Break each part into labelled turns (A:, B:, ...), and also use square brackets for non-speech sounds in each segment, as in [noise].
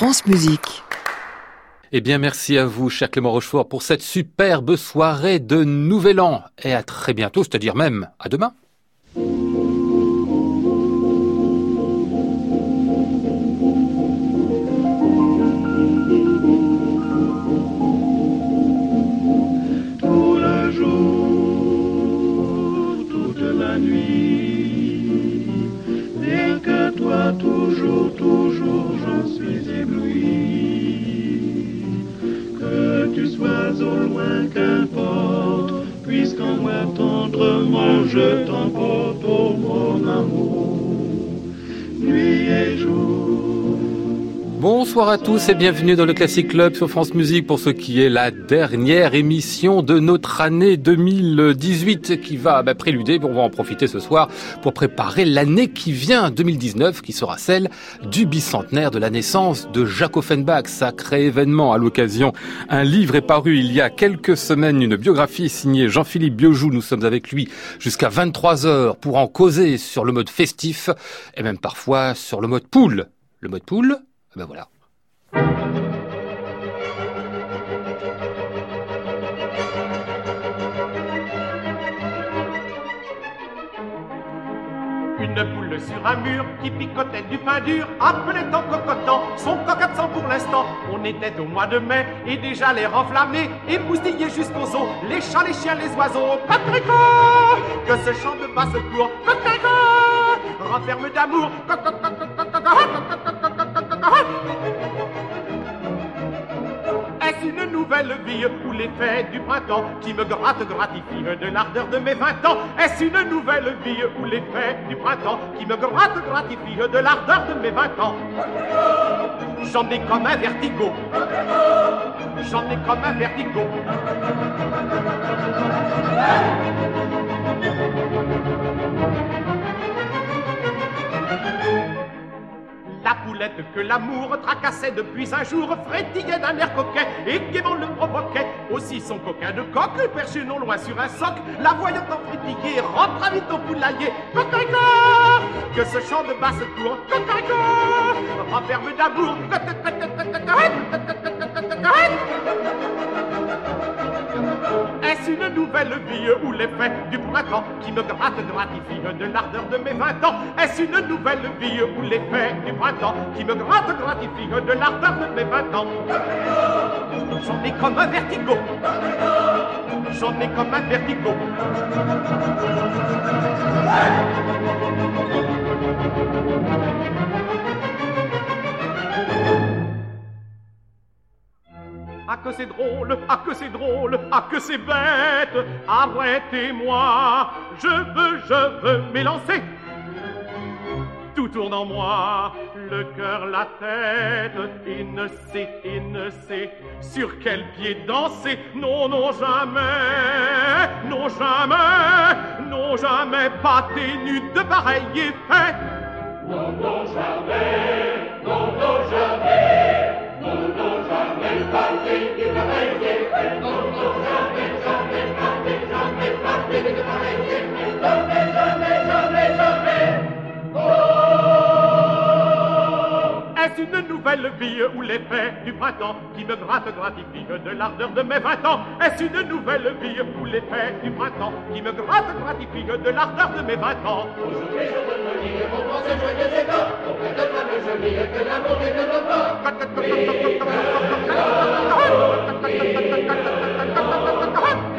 A: France Musique.
B: Eh bien, merci à vous, cher Clément Rochefort, pour cette superbe soirée de Nouvel An. Et à très bientôt, c'est-à-dire même à demain.
C: Moi tendrement je t'emporte, oh mon amour, nuit et jour.
B: Bonsoir à tous et bienvenue dans le Classic Club sur France Musique pour ce qui est la dernière émission de notre année 2018 qui va bah, préluder. On va en profiter ce soir pour préparer l'année qui vient, 2019, qui sera celle du bicentenaire de la naissance de Jacques Offenbach, sacré événement à l'occasion. Un livre est paru il y a quelques semaines, une biographie signée Jean-Philippe Biojou. Nous sommes avec lui jusqu'à 23 heures pour en causer sur le mode festif et même parfois sur le mode poule. Le mode poule, ben voilà.
D: Une poule sur un mur qui picotait du pain dur, appelait en cocotant son coq absent pour l'instant. On était au mois de mai et déjà l'air enflammé, émoustillé jusqu'aux os, les chats, les chiens, les oiseaux. Coquelicot Que ce chant de basse cour, coquelicot Renferme d'amour, Est-ce une nouvelle vie ou l'effet du printemps qui me gratte, gratifie de l'ardeur de mes vingt ans? Est-ce une nouvelle vie ou l'effet du printemps qui me gratte, gratifie de l'ardeur de mes vingt ans? J'en ai comme un vertigo. J'en ai comme un vertigo La poulette que l'amour tracassait depuis un jour frétillait d'un air coquet et gaiement le provoquait. Aussi son coquin de coq, perché non loin sur un soc, la voyant en frétiller, rentra vite au poulailler. Coquin Que ce chant de basse cour, coquin renferme d'amour. Est-ce une nouvelle vie ou l'effet du printemps qui me gratte, gratifie de l'ardeur de mes vingt ans? Est-ce une nouvelle vie ou l'effet du printemps? Qui me gratte, gratifie de l'ardeur de mes vingt ans. J'en ai comme un vertigo. J'en ai comme un vertigo. Ah que c'est drôle, ah que c'est drôle, ah que c'est bête. Arrêtez-moi, je veux, je veux m'élancer Tout tourne en moi, le cœur, la tête Il ne sait, il ne sait sur quel pied danser Non, non, jamais, non, jamais Non, jamais, pas ténu de pareil effet Non, non, jamais, non, non, jamais non, non, jamais pas de pareil effet. Non, non, jamais, jamais de, jamais de pareil effet. Jamais, jamais, jamais, jamais. Est-ce une nouvelle vie ou l'effet du printemps qui me gratte, gratifie de l'ardeur de mes vingt ans. Est-ce une nouvelle vie ou l'effet du printemps qui me gratte, gratifie de l'ardeur de mes vingt ans? Aujourd'hui je veux me dire mon pensée joyeux et de toi le joli et que l'amour est de nos pas Que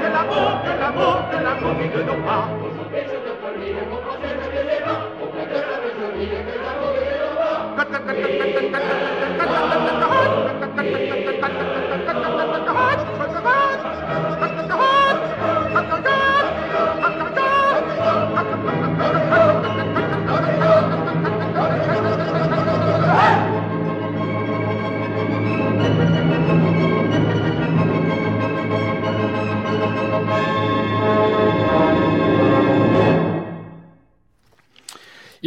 D: l'amour, que l'amour, que l'amour est de nos pas tan tan
C: tan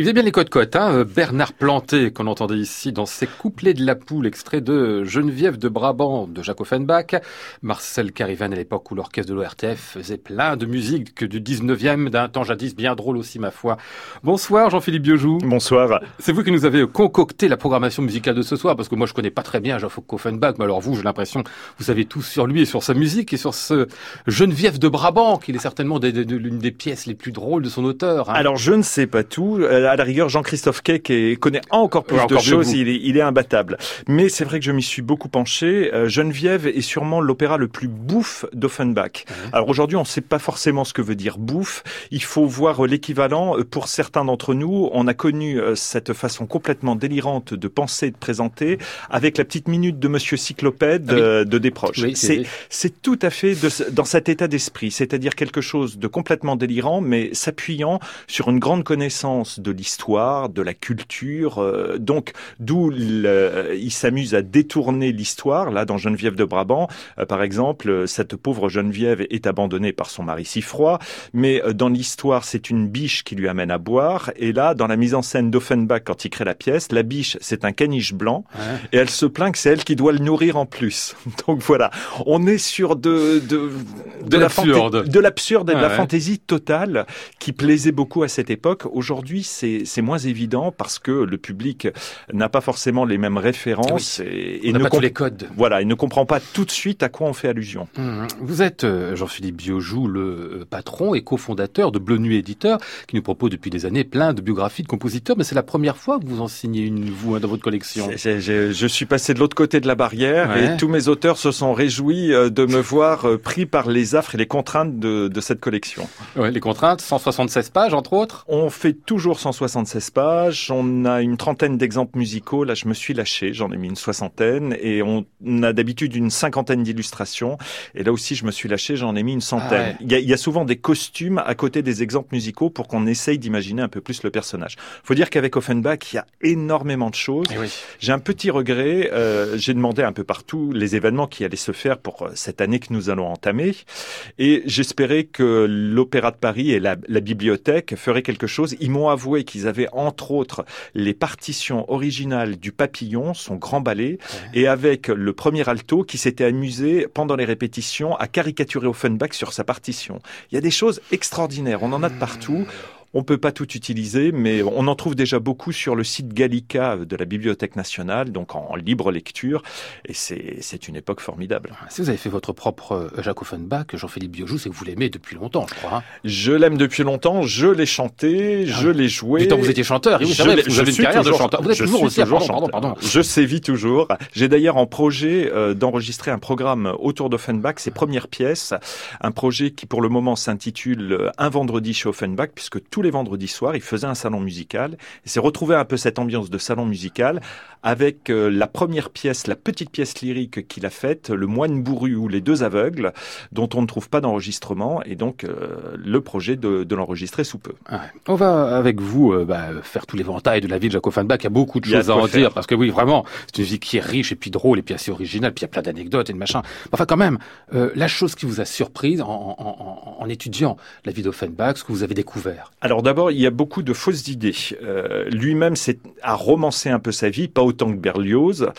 B: faisait bien les codes-cotes, hein euh, Bernard Planté, qu'on entendait ici dans ses couplets de la poule, extrait de Geneviève de Brabant de Jacques Offenbach, Marcel Carivan à l'époque où l'orchestre de l'ORTF faisait plein de musique que du 19e, d'un temps jadis bien drôle aussi, ma foi. Bonsoir Jean-Philippe Biojou.
A: Bonsoir.
B: C'est vous qui nous avez concocté la programmation musicale de ce soir, parce que moi je connais pas très bien Jacques Offenbach, mais alors vous, j'ai l'impression, vous savez tout sur lui et sur sa musique et sur ce Geneviève de Brabant, qui est certainement l'une des pièces les plus drôles de son auteur.
A: Hein. Alors je ne sais pas tout. Euh, à la rigueur, Jean-Christophe Kay connaît encore plus de choses. Il est, il est, imbattable. Mais c'est vrai que je m'y suis beaucoup penché. Euh, Geneviève est sûrement l'opéra le plus bouffe d'Offenbach. Alors aujourd'hui, on ne sait pas forcément ce que veut dire bouffe. Il faut voir l'équivalent. Euh, pour certains d'entre nous, on a connu cette façon complètement délirante de penser, de présenter, avec la petite minute de Monsieur Cyclopède ah de Desproges. c'est tout à fait de, dans cet état d'esprit, c'est-à-dire quelque chose de complètement délirant, mais s'appuyant sur une grande connaissance de l'histoire, de la culture. Euh, donc, d'où il s'amuse à détourner l'histoire. Là, dans Geneviève de Brabant, euh, par exemple, cette pauvre Geneviève est abandonnée par son mari si froid, mais euh, dans l'histoire, c'est une biche qui lui amène à boire. Et là, dans la mise en scène d'Offenbach, quand il crée la pièce, la biche, c'est un caniche blanc, et elle se plaint que c'est elle qui doit le nourrir en plus. [laughs] Donc voilà, on est sur de de
B: de, l'absurde,
A: de l'absurde et de la fantaisie totale qui plaisait beaucoup à cette époque. Aujourd'hui, c'est moins évident parce que le public n'a pas forcément les mêmes références
B: et, ne pas tous les codes.
A: Voilà, il ne comprend pas tout de suite à quoi on fait allusion.
B: Mmh. Vous êtes euh, Jean-Philippe Biojou, le euh, patron et cofondateur de Bleu Nuit Éditeur, qui nous propose depuis des années plein de biographies de compositeurs, mais c'est la première fois que vous en signez une, vous, hein, dans votre collection.
A: je suis passé de l'autre côté de la barrière et tous mes auteurs se sont réjouis euh, de me voir pris par les affres et les contraintes de, de cette collection.
B: Ouais, les contraintes, 176 pages entre autres
A: On fait toujours 176 pages, on a une trentaine d'exemples musicaux, là je me suis lâché, j'en ai mis une soixantaine, et on a d'habitude une cinquantaine d'illustrations, et là aussi je me suis lâché, j'en ai mis une centaine. Ah il, y a, souvent des costumes à côté des exemples musicaux pour qu'on essaye d'imaginer un peu plus le personnage. faut dire qu'avec Offenbach, il y a énormément de choses.
B: Eh
A: j'ai un petit regret, euh, j'ai demandé un peu partout les événements qui allaient se faire pour euh, cette année que nous allons entamer, et j'espérais que l'Opéra de Paris et la, la bibliothèque feraient quelque chose. Ils m'ont avoué qu'ils avaient entre autres les partitions originales du Papillon, son grand ballet, et avec le premier alto qui s'était amusé pendant les répétitions à caricaturer Offenbach sur sa partition. Il y a des choses extraordinaires, on en a de partout. On peut pas tout utiliser, mais on en trouve déjà beaucoup sur le site Gallica de la Bibliothèque nationale, donc en libre lecture, et c'est une époque formidable.
B: Si vous avez fait votre propre euh, Jacques Offenbach, Jean-Philippe Biojou, c'est que vous l'aimez depuis longtemps, je crois. Hein.
A: je l'aime depuis longtemps, je l'ai chanté, ah je l'ai joué.
B: Du temps vous étiez chanteur, oui, vrai, vous avez une carrière de chanteur. Vous êtes toujours aussi toujours pardon, pardon,
A: Je sévis toujours. J'ai d'ailleurs en projet euh, d'enregistrer un programme autour d'Offenbach, ses premières pièces, un projet qui pour le moment s'intitule euh, Un vendredi chez Offenbach, puisque tous les vendredis soirs, il faisait un salon musical. Et s'est retrouvé un peu cette ambiance de salon musical avec euh, la première pièce, la petite pièce lyrique qu'il a faite, Le moine bourru ou Les deux aveugles, dont on ne trouve pas d'enregistrement, et donc euh, le projet de, l'enregistrer sous peu.
B: On va avec vous euh, bah, faire tout l'éventail de la vie de Jacques Offenbach. Il y a beaucoup de choses à en dire, parce que oui, vraiment, c'est une vie qui est riche et puis drôle et puis assez originale, puis il y a plein d'anecdotes et de machin. Enfin, quand même, la chose qui vous a surprise en, en étudiant la vie d'Offenbach, ce que vous avez découvert?
A: Alors d'abord, il y a beaucoup de fausses idées. Euh, Lui-même a romancé un peu sa vie, pas autant que Berlioz,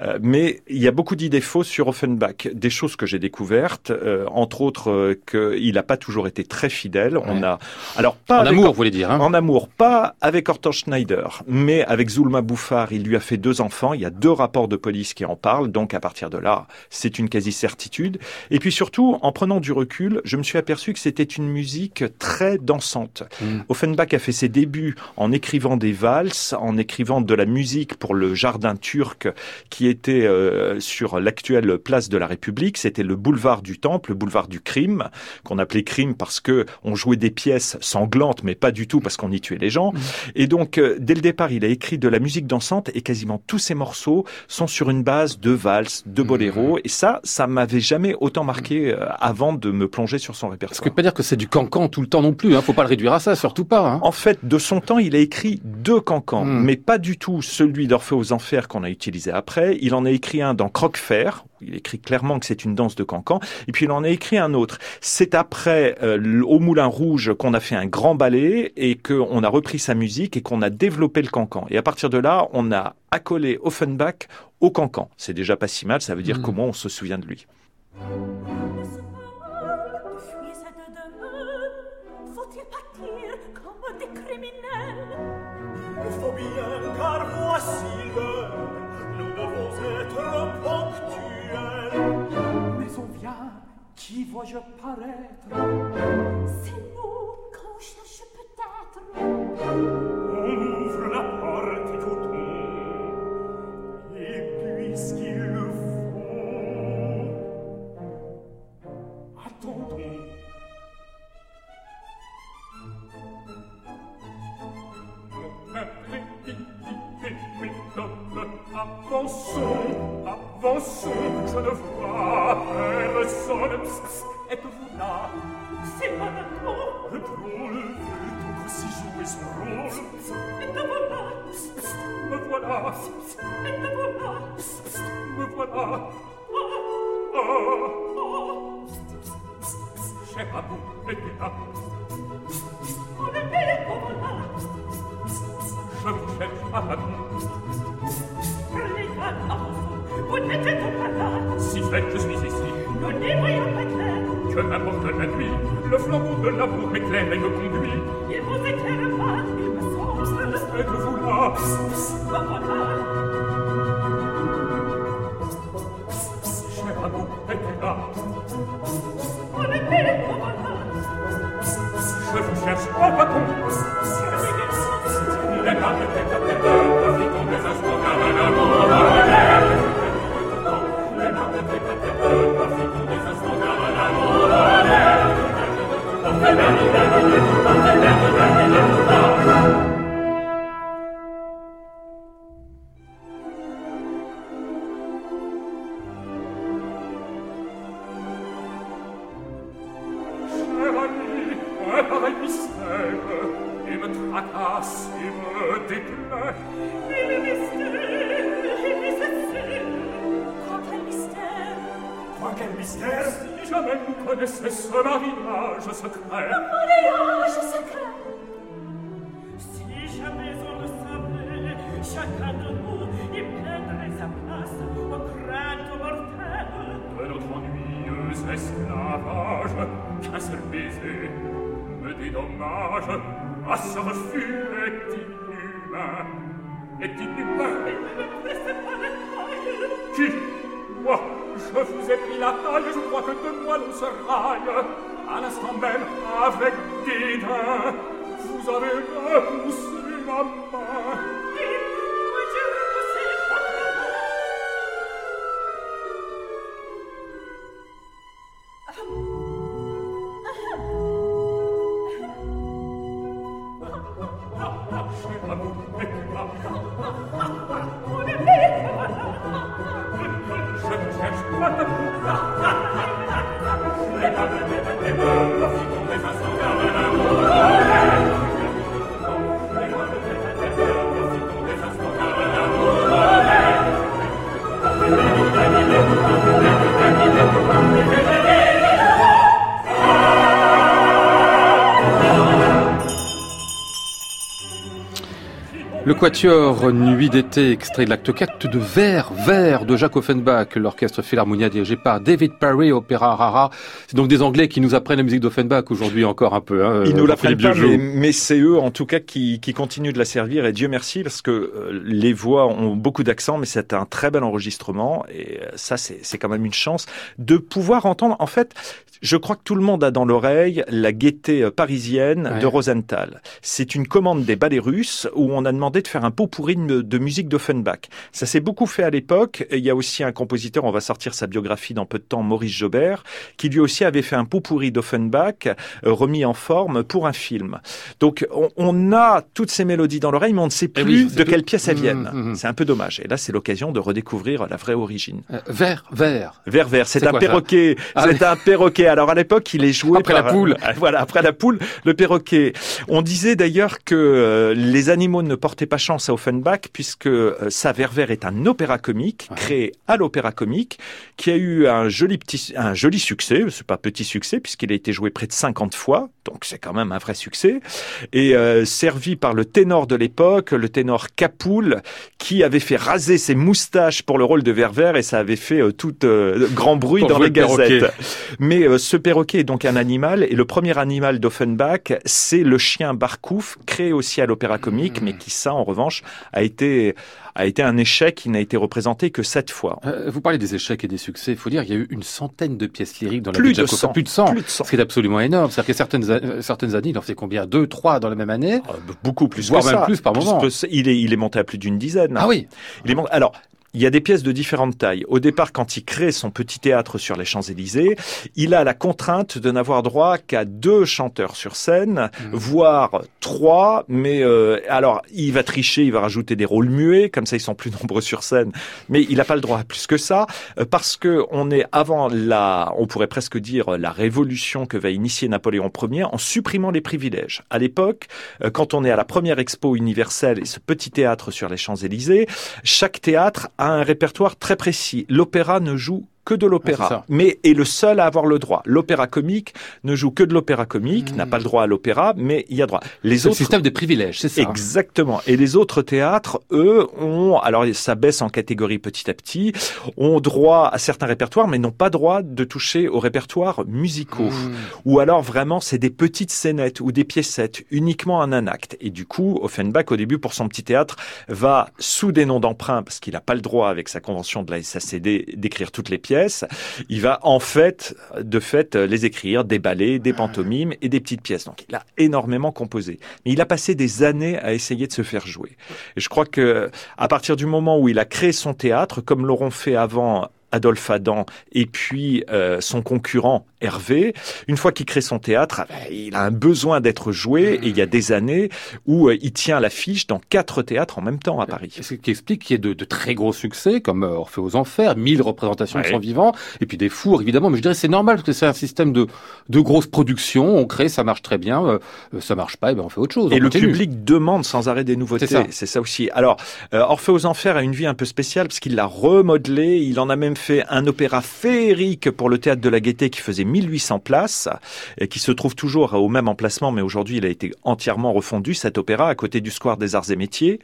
A: euh, mais il y a beaucoup d'idées fausses sur Offenbach. Des choses que j'ai découvertes, euh, entre autres euh, qu'il n'a pas toujours été très fidèle. On a,
B: alors pas en amour, vous voulez dire hein?
A: En amour, pas avec Hortense Schneider, mais avec Zulma Bouffard. Il lui a fait deux enfants. Il y a deux rapports de police qui en parlent. Donc à partir de là, c'est une quasi certitude. Et puis surtout, en prenant du recul, je me suis aperçu que c'était une musique très dansante. Mm. Offenbach a fait ses débuts en écrivant des valses, en écrivant de la musique pour le jardin turc qui était euh, sur l'actuelle place de la République. C'était le boulevard du Temple, le boulevard du crime, qu'on appelait crime parce que on jouait des pièces sanglantes, mais pas du tout parce qu'on y tuait les gens. Et donc, euh, dès le départ, il a écrit de la musique dansante et quasiment tous ses morceaux sont sur une base de valses, de boléro. Et ça, ça m'avait jamais autant marqué euh, avant de me plonger sur son répertoire.
B: Ce que pas dire que c'est du cancan tout le temps non plus. Hein. Faut pas le réduire à ça.
E: Surtout pas. Hein.
A: En fait, de son temps, il a écrit deux cancans, hmm. mais pas du tout celui d'Orphée aux Enfers qu'on a utilisé après. Il en a écrit un dans Croquefer, il écrit clairement que c'est une danse de cancan, et puis il en a écrit un autre. C'est après euh, au Moulin Rouge qu'on a fait un grand ballet et qu'on a repris sa musique et qu'on a développé le cancan. Et à partir de là, on a accolé Offenbach au cancan. C'est déjà pas si mal, ça veut dire hmm. comment on se souvient de lui.
F: faut bien car voici mais
G: on vient qui vois-je paraître? C'est nous qu'on cherche peut-être. son, je ne vois personne. Êtes-vous là
F: C'est pas d'accord.
G: Le drôle veut aussi jouer son rôle.
F: Êtes-vous là
G: Me voilà.
F: Êtes-vous là
G: Me voilà.
F: oh, Ah. J'ai pas bon,
G: et mettez-la. la vous m'éclaire et me conduit.
F: Il vous éclaire pas, il me semble.
G: Êtes-vous là? Psst,
E: psst, quatuor Nuit d'été, extrait de l'acte 4 de Vert, Vert de Jacques Offenbach, l'orchestre Philharmonia dirigé par David Parry, Opéra Rara. C'est donc des Anglais qui nous apprennent la musique d'Offenbach aujourd'hui encore un peu.
A: Hein, Ils nous l'apprennent pas, mais, mais c'est eux en tout cas qui, qui continuent de la servir et Dieu merci parce que euh, les voix ont beaucoup d'accent, mais c'est un très bel enregistrement et euh, ça c'est quand même une chance de pouvoir entendre. En fait, je crois que tout le monde a dans l'oreille la gaieté euh, parisienne de Rosenthal. C'est une commande des ballets russes où on a demandé de faire un pot pourri de, de musique d'Offenbach. Ça s'est beaucoup fait à l'époque. Il y a aussi un compositeur, on va sortir sa biographie dans peu de temps, Maurice Jobert, qui lui aussi avait fait un pot pourri d'Offenbach euh, remis en forme pour un film. Donc on, on a toutes ces mélodies dans l'oreille, mais on ne sait
B: Eh
A: plus
B: oui,
A: de
B: tout-
A: quelle pièce elles
B: Mmh,
A: viennent.
B: mmh.
A: C'est un peu dommage. Et là, c'est l'occasion de redécouvrir la vraie origine.
B: Euh, vert, vert.
A: Vert vert, c'est un perroquet.
B: Ah
A: c'est un perroquet. Alors à l'époque, il est joué
B: Après
A: par-
B: la poule.
A: Ah, Voilà, après la poule, le perroquet. On disait d'ailleurs que euh, les animaux ne portaient pas chance à Offenbach puisque euh, ça Vert vert est un opéra comique
B: Ouais.
A: créé à l'opéra comique qui a eu un joli petit un joli succès, c'est pas petit succès puisqu'il a été joué près de 50 fois, donc c'est quand même un vrai succès et euh, servi par le ténor de l'époque, le ténor Capoul qui avait fait raser ses moustaches pour le rôle de vert et ça avait fait euh, tout euh, grand bruit dans les
B: perroquet.
A: gazettes. Mais ce perroquet est donc un animal, et le premier animal d'Offenbach, c'est le chien Barkouf, créé aussi à l'Opéra Comique,
B: Mmh.
A: mais qui ça, en revanche, a été a été un échec qui n'a été représenté que sept fois.
B: Euh, vous parlez des échecs et des succès. Il faut dire, il y a eu une centaine de pièces lyriques dans la
A: Plus
B: de
A: de
B: Jacob.
A: 100.
B: Plus de 100.
A: Plus de 100.
B: Ce qui est absolument énorme. C'est-à-dire que certaines, euh, certaines années, il en fait combien? Deux, trois dans la même année?
A: Euh, Beaucoup plus
B: Voire
A: que
B: même
A: ça.
B: plus par moment.
A: il, est, il est monté à plus d'une dizaine.
B: Ah oui.
A: Il est monté- Alors, il y a des pièces de différentes tailles. Au départ, quand il crée son petit théâtre sur les Champs-Élysées, il a la contrainte de n'avoir droit qu'à deux chanteurs sur scène,
B: Mhm.
A: voire trois. Mais euh, alors, il va tricher, il va rajouter des rôles muets, comme ça ils sont plus [laughs] nombreux sur scène. Mais il n'a pas le droit à plus que ça, euh, parce que on est avant la, on pourrait presque dire la révolution que va initier Napoléon Ier en supprimant les privilèges. À l'époque, euh, quand on est à la première expo universelle et ce petit théâtre sur les Champs-Élysées, chaque théâtre a un répertoire très précis. L'opéra ne joue que de
B: Ah,
A: l'opéra,
B: ça.
A: mais est le seul à avoir le droit. L'opéra comique ne joue que de l'opéra comique,
B: Mmh.
A: n'a pas le droit à l'opéra, mais il y a droit. Les
B: C'est le
A: autres
B: système des privilèges, c'est ça.
A: Exactement. Et les autres théâtres, eux, ont, alors ça baisse en catégorie petit à petit, ont droit à certains répertoires, mais n'ont pas droit de toucher aux répertoires musicaux.
B: Mmh.
A: Ou alors vraiment, c'est des petites scénettes ou des piécettes, uniquement en un acte. Et du coup, Offenbach, au début, pour son petit théâtre, va, sous des noms d'emprunt, parce qu'il n'a pas le droit avec sa convention de la SACD d'écrire toutes les pièces, il va en fait, de fait, les écrire, des ballets, des pantomimes et des petites pièces. Donc il a énormément composé. Mais il a passé des années à essayer de se faire jouer. Et je crois que à partir du moment où il a créé son théâtre, comme l'auront fait avant Adolphe Adam et puis euh, son concurrent Hervé, une fois qu'il crée son théâtre, ah ben, il a un besoin d'être joué et il y a des années où euh, il tient l'affiche dans quatre théâtres en même temps à Paris.
B: Ce qui explique qu'il y ait de, de très gros succès, comme euh, Orphée aux Enfers, 1000 représentations de
A: Ouais.
B: son vivant, et puis des fours, évidemment. Mais je dirais c'est normal, parce que c'est un système de, de grosse production. On crée, ça marche très bien. Euh, ça marche pas, et ben on fait autre chose.
A: Et le
B: continue.
A: public demande sans arrêt des nouveautés.
B: C'est ça.
A: Aussi. Alors, euh, Orphée aux Enfers a une vie un peu spéciale parce qu'il l'a remodelé. Il en a même fait un opéra féerique pour le théâtre de la Gaîté qui faisait 1800 places et qui se trouve toujours au même emplacement, mais aujourd'hui il a été entièrement refondu cet opéra à côté du square des Arts et Métiers.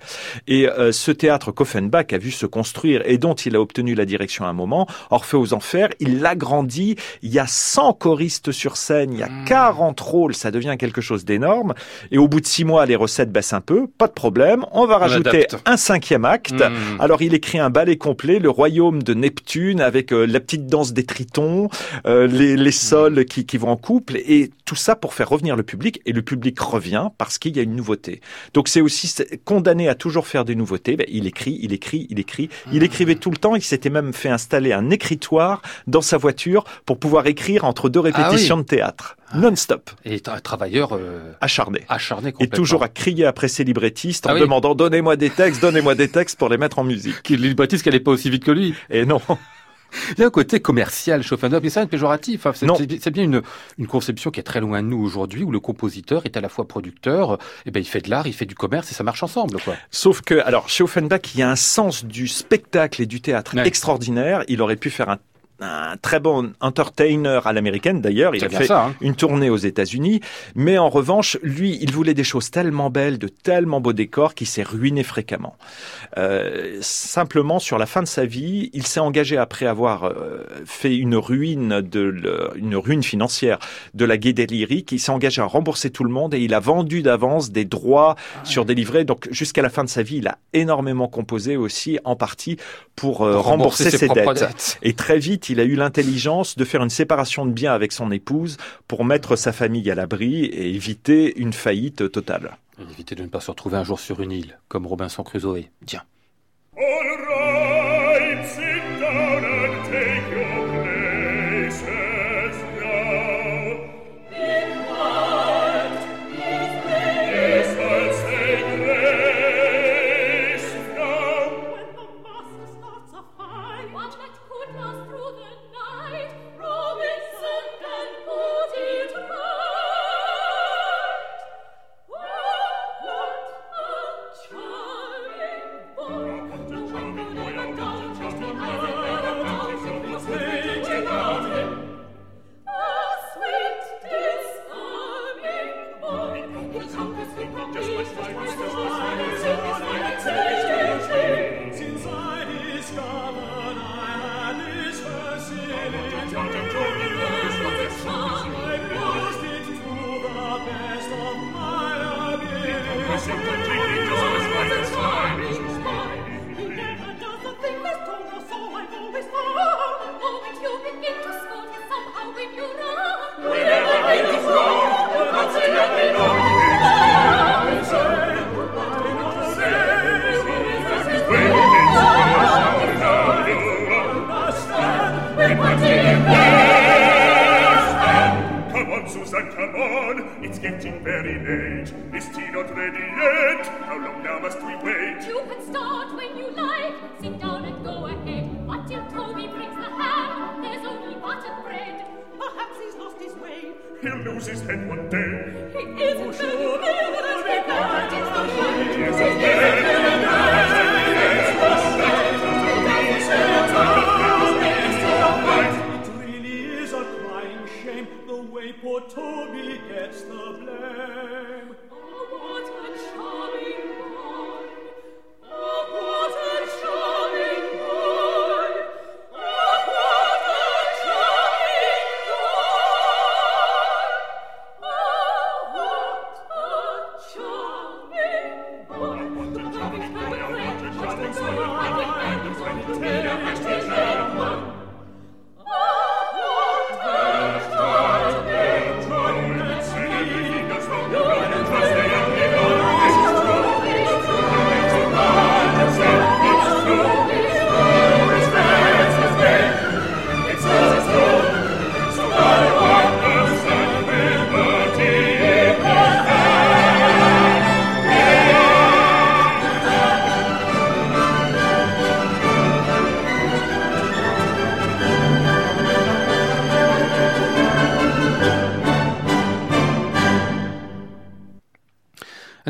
A: Et euh, ce théâtre qu'Offenbach a vu se construire et dont il a obtenu la direction à un moment, Orphée aux Enfers, il l'agrandit. Il y a 100 choristes sur scène, il y a
B: Mmh.
A: 40 rôles, ça devient quelque chose d'énorme. Et au bout de six mois, les recettes baissent un peu, pas de problème. On va rajouter un cinquième acte.
B: Mmh.
A: Alors il écrit un ballet complet, le royaume de Neptune, avec euh, la petite danse des tritons, euh, les, les sols qui, qui vont en couple, et tout ça pour faire revenir le public. Et le public revient parce qu'il y a une nouveauté. Donc c'est aussi condamné à toujours faire des nouveautés. Ben, il écrit, il écrit, il écrit. Il écrivait tout le temps. Il s'était même fait installer un écritoire dans sa voiture pour pouvoir écrire entre deux
B: Ah oui.
A: répétitions de théâtre, non-stop,
B: Et un travailleur euh,
A: acharné.
B: acharné
A: Et toujours à crier après ses librettistes en
B: Ah oui.
A: demandant donnez-moi des textes, donnez-moi des textes pour les mettre en musique.
B: Qui le baptiste qu'elle n'est pas aussi vite que lui.
A: Et non.
B: Il y a un côté commercial Offenbach, mais ça un péjoratif. hein. C'est
A: Non.
B: c'est- c'est bien une, une conception qui est très loin de nous aujourd'hui, où le compositeur est à la fois producteur, et ben il fait de l'art, il fait du commerce, et ça marche ensemble, quoi.
A: Sauf que, alors, chez Offenbach, il y a un sens du spectacle et du théâtre
B: Ouais.
A: extraordinaire. Il aurait pu faire un, un très bon entertainer à l'américaine, d'ailleurs. Il a fait
B: ça. Hein.
A: une tournée aux États-Unis. Mais en revanche, lui, il voulait des choses tellement belles, de tellement beaux décors, qu'il s'est ruiné fréquemment. Euh, simplement, sur la fin de sa vie, il s'est engagé après avoir euh, fait une ruine de le- une ruine financière de la Gaîté lyrique. Il s'est engagé à rembourser tout le monde et il a vendu d'avance des droits sur des livrets. Donc, jusqu'à la fin de sa vie, il a énormément composé aussi, en partie pour euh, rembourser, ses, dettes.
B: dettes.
A: Et très vite, il a eu l'intelligence de faire une séparation de biens avec son épouse pour mettre sa famille à l'abri et éviter une faillite totale.
E: Éviter de ne pas se retrouver un jour sur une île, comme Robinson Crusoe. Tiens.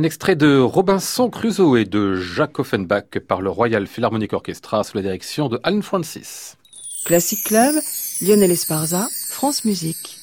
E: Extrait de Robinson Crusoe et de Jacques Offenbach par le Royal Philharmonic Orchestra sous la direction de Alan Francis.
H: Classic Club, Lionel Esparza, France Musique.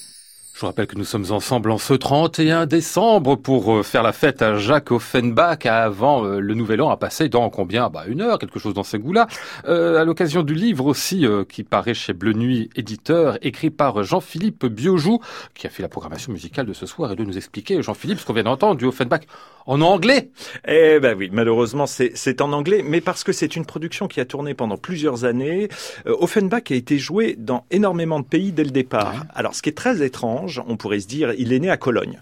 E: Je vous rappelle que nous sommes ensemble en ce 31 décembre pour euh, faire la fête à Jacques Offenbach avant euh, le nouvel an à passer dans combien? Bah une heure, quelque chose dans ces goûts-là. Euh, à l'occasion du livre aussi qui paraît chez Bleu Nuit éditeur, écrit par Jean-Philippe Biojou, qui a fait la programmation musicale de ce soir et de nous expliquer, Jean-Philippe, ce qu'on vient d'entendre du Offenbach en anglais.
A: Eh ben oui, malheureusement c'est en anglais, mais parce que c'est une production qui a tourné pendant plusieurs années. Offenbach a été joué dans énormément de pays dès le départ. Alors ce qui est très étrange on pourrait se dire, il est né à Cologne.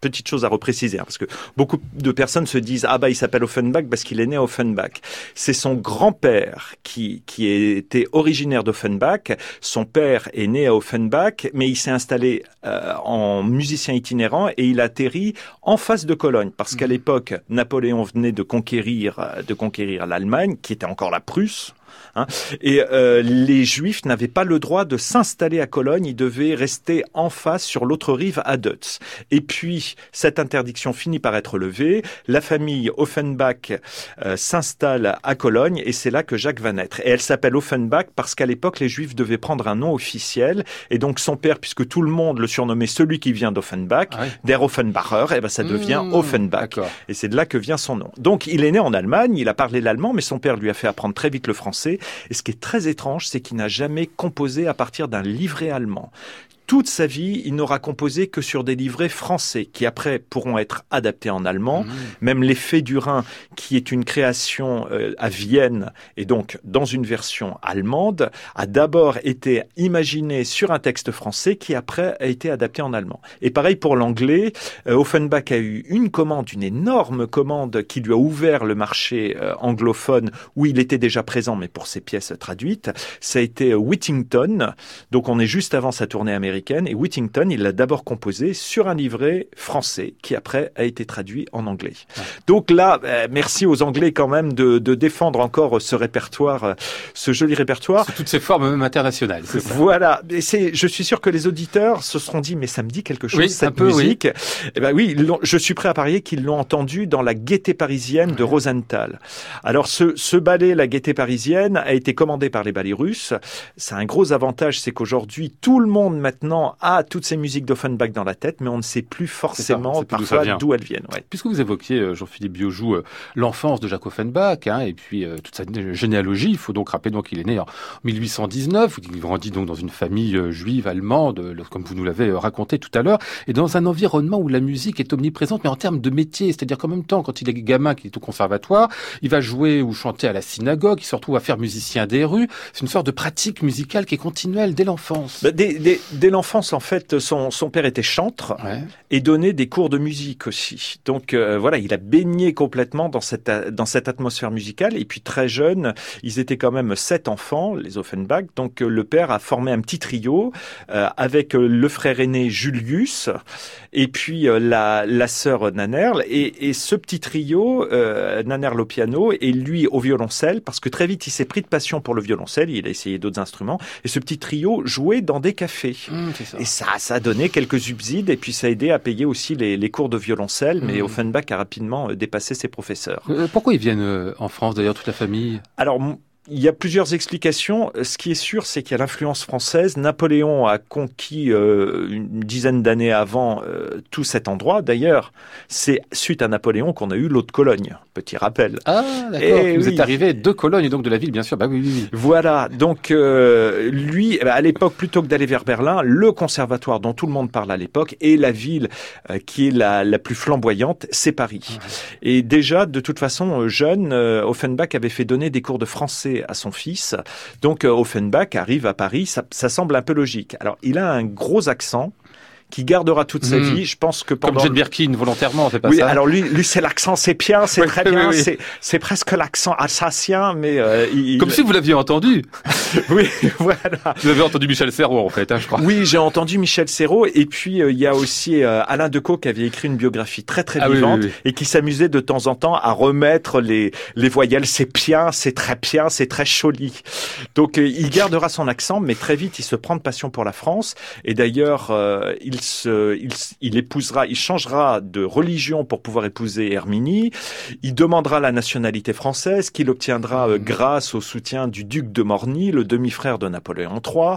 A: petite chose à repréciser, hein, parce que beaucoup de personnes se disent, ah bah il s'appelle Offenbach parce qu'il est né à Offenbach. C'est son grand-père qui, qui était originaire d'Offenbach. Son père est né à Offenbach, mais il s'est installé euh, en musicien itinérant et il atterrit en face de Cologne, parce qu'à l'époque, Napoléon venait de conquérir, de conquérir l'Allemagne, qui était encore la Prusse, Hein. Et euh, les Juifs n'avaient pas le droit de s'installer à Cologne, ils devaient rester en face sur l'autre rive à Deutz. Et puis cette interdiction finit par être levée, la famille Offenbach euh, s'installe à Cologne et c'est là que Jacques va naître. Et elle s'appelle Offenbach parce qu'à l'époque les Juifs devaient prendre un nom officiel et donc son père, puisque tout le monde le surnommait celui qui vient d'Offenbach, ah der Offenbacher, et eh ben ça devient mmh, Offenbach. Et c'est de là que vient son nom. Donc il est né en Allemagne, il a parlé l'allemand, mais son père lui a fait apprendre très vite le français et ce qui est très étrange, c'est qu'il n'a jamais composé à partir d'un livret allemand toute sa vie, il n'aura composé que sur des livrets français qui après pourront être adaptés en allemand. Mmh. Même l'effet du Rhin, qui est une création euh, à Vienne et donc dans une version allemande, a d'abord été imaginé sur un texte français qui après a été adapté en allemand. Et pareil pour l'anglais, euh, Offenbach a eu une commande, une énorme commande qui lui a ouvert le marché euh, anglophone où il était déjà présent, mais pour ses pièces traduites. Ça a été Whittington. Donc on est juste avant sa tournée américaine. Et Whittington, il l'a d'abord composé sur un livret français qui après a été traduit en anglais. Donc là, euh, merci aux Anglais quand même de, de défendre encore ce répertoire, euh, ce joli répertoire.
B: toutes ces formes même internationales.
A: Voilà. Et c'est, je suis sûr que les auditeurs se seront dit, mais ça me dit quelque chose, cette peu, musique. Oui. Eh ben oui, je suis prêt à parier qu'ils l'ont entendu dans la Gaieté parisienne de Rosenthal. Alors ce, ce ballet, la Gaieté parisienne, a été commandé par les ballets russes. C'est un gros avantage, c'est qu'aujourd'hui, tout le monde maintenant a toutes ces musiques d'Offenbach dans la tête, mais on ne sait plus forcément parfois d'où elles viennent. Ouais.
B: Puisque vous évoquiez, euh, Jean-Philippe Biojou, euh, l'enfance de Jacques Offenbach, hein, et puis euh, toute sa généalogie, il faut donc rappeler donc qu'il est né en 1819, il grandit donc dans une famille juive allemande, comme vous nous l'avez raconté tout à l'heure, et dans un environnement où la musique est omniprésente, mais en termes de métier, c'est-à-dire qu'en même temps, quand il est gamin, qu'il est au conservatoire, il va jouer ou chanter à la synagogue, il se retrouve à faire musicien des rues, c'est une sorte de pratique musicale qui est continuelle dès l'enfance.
A: Bah, dès, l'enfance, en fait, son, son père était chantre et donnait des cours de musique aussi. Donc euh, voilà, il a baigné complètement dans cette, dans cette atmosphère musicale. Et puis très jeune, ils étaient quand même sept enfants, les Offenbach. Donc euh, le père a formé un petit trio euh, avec le frère aîné Julius et puis la, la sœur Nanerl. Et, et ce petit trio, Nanerl au piano et lui au violoncelle, parce que très vite il s'est pris de passion pour le violoncelle. Il a essayé d'autres instruments. Et ce petit trio jouait dans des cafés. Mmh, ça. Et ça, ça a donné quelques subsides et puis ça a aidé à payer aussi les, les cours de violoncelle. Mais mmh. Offenbach a rapidement euh, dépassé ses professeurs.
B: Euh, pourquoi ils viennent euh, en France d'ailleurs, toute la famille?
A: Alors il y a plusieurs explications. Ce qui est sûr, c'est qu'il y a l'influence française. Napoléon a conquis euh, une dizaine d'années avant euh, tout cet endroit. D'ailleurs, c'est suite à Napoléon qu'on a eu l'eau de Cologne. Petit rappel.
B: Ah, d'accord. Vous êtes arrivé de Cologne, donc de la ville, bien sûr. Bah oui, oui, oui.
A: Voilà. Donc, euh, lui, eh ben, à l'époque, plutôt que d'aller vers Berlin, le conservatoire dont tout le monde parle à l'époque et la ville qui est la, la, plus flamboyante, c'est Paris. Et déjà, de toute façon, jeune, Offenbach avait fait donner des cours de français à son fils. Donc euh, Offenbach arrive à Paris, ça, ça semble un peu logique. Alors il a un gros accent qui gardera toute sa hmm. vie. Je pense que pendant...
B: Comme Jane Birkin, volontairement, on fait pas
A: oui,
B: ça.
A: alors lui, lui c'est l'accent sépien, c'est très bien, c'est c'est presque l'accent alsacien, mais euh, il...
B: Comme si vous l'aviez entendu. [laughs]
A: oui, [laughs] voilà.
B: Vous avez entendu Michel Serrault, en fait, hein, je crois.
A: Oui, j'ai entendu Michel Serrault, et puis euh, il y a aussi euh, Alain Decaux qui avait écrit une biographie très très ah vivante, et qui s'amusait de temps en temps à remettre les, les voyelles, c'est bien, c'est très bien, c'est très joli. Donc euh, il gardera son accent, mais très vite il se prend de passion pour la France, et d'ailleurs il il, se, il, épousera, il changera de religion pour pouvoir épouser Herminie. Il demandera la nationalité française qu'il obtiendra euh, grâce au soutien du duc de Morny, le demi-frère de Napoléon III.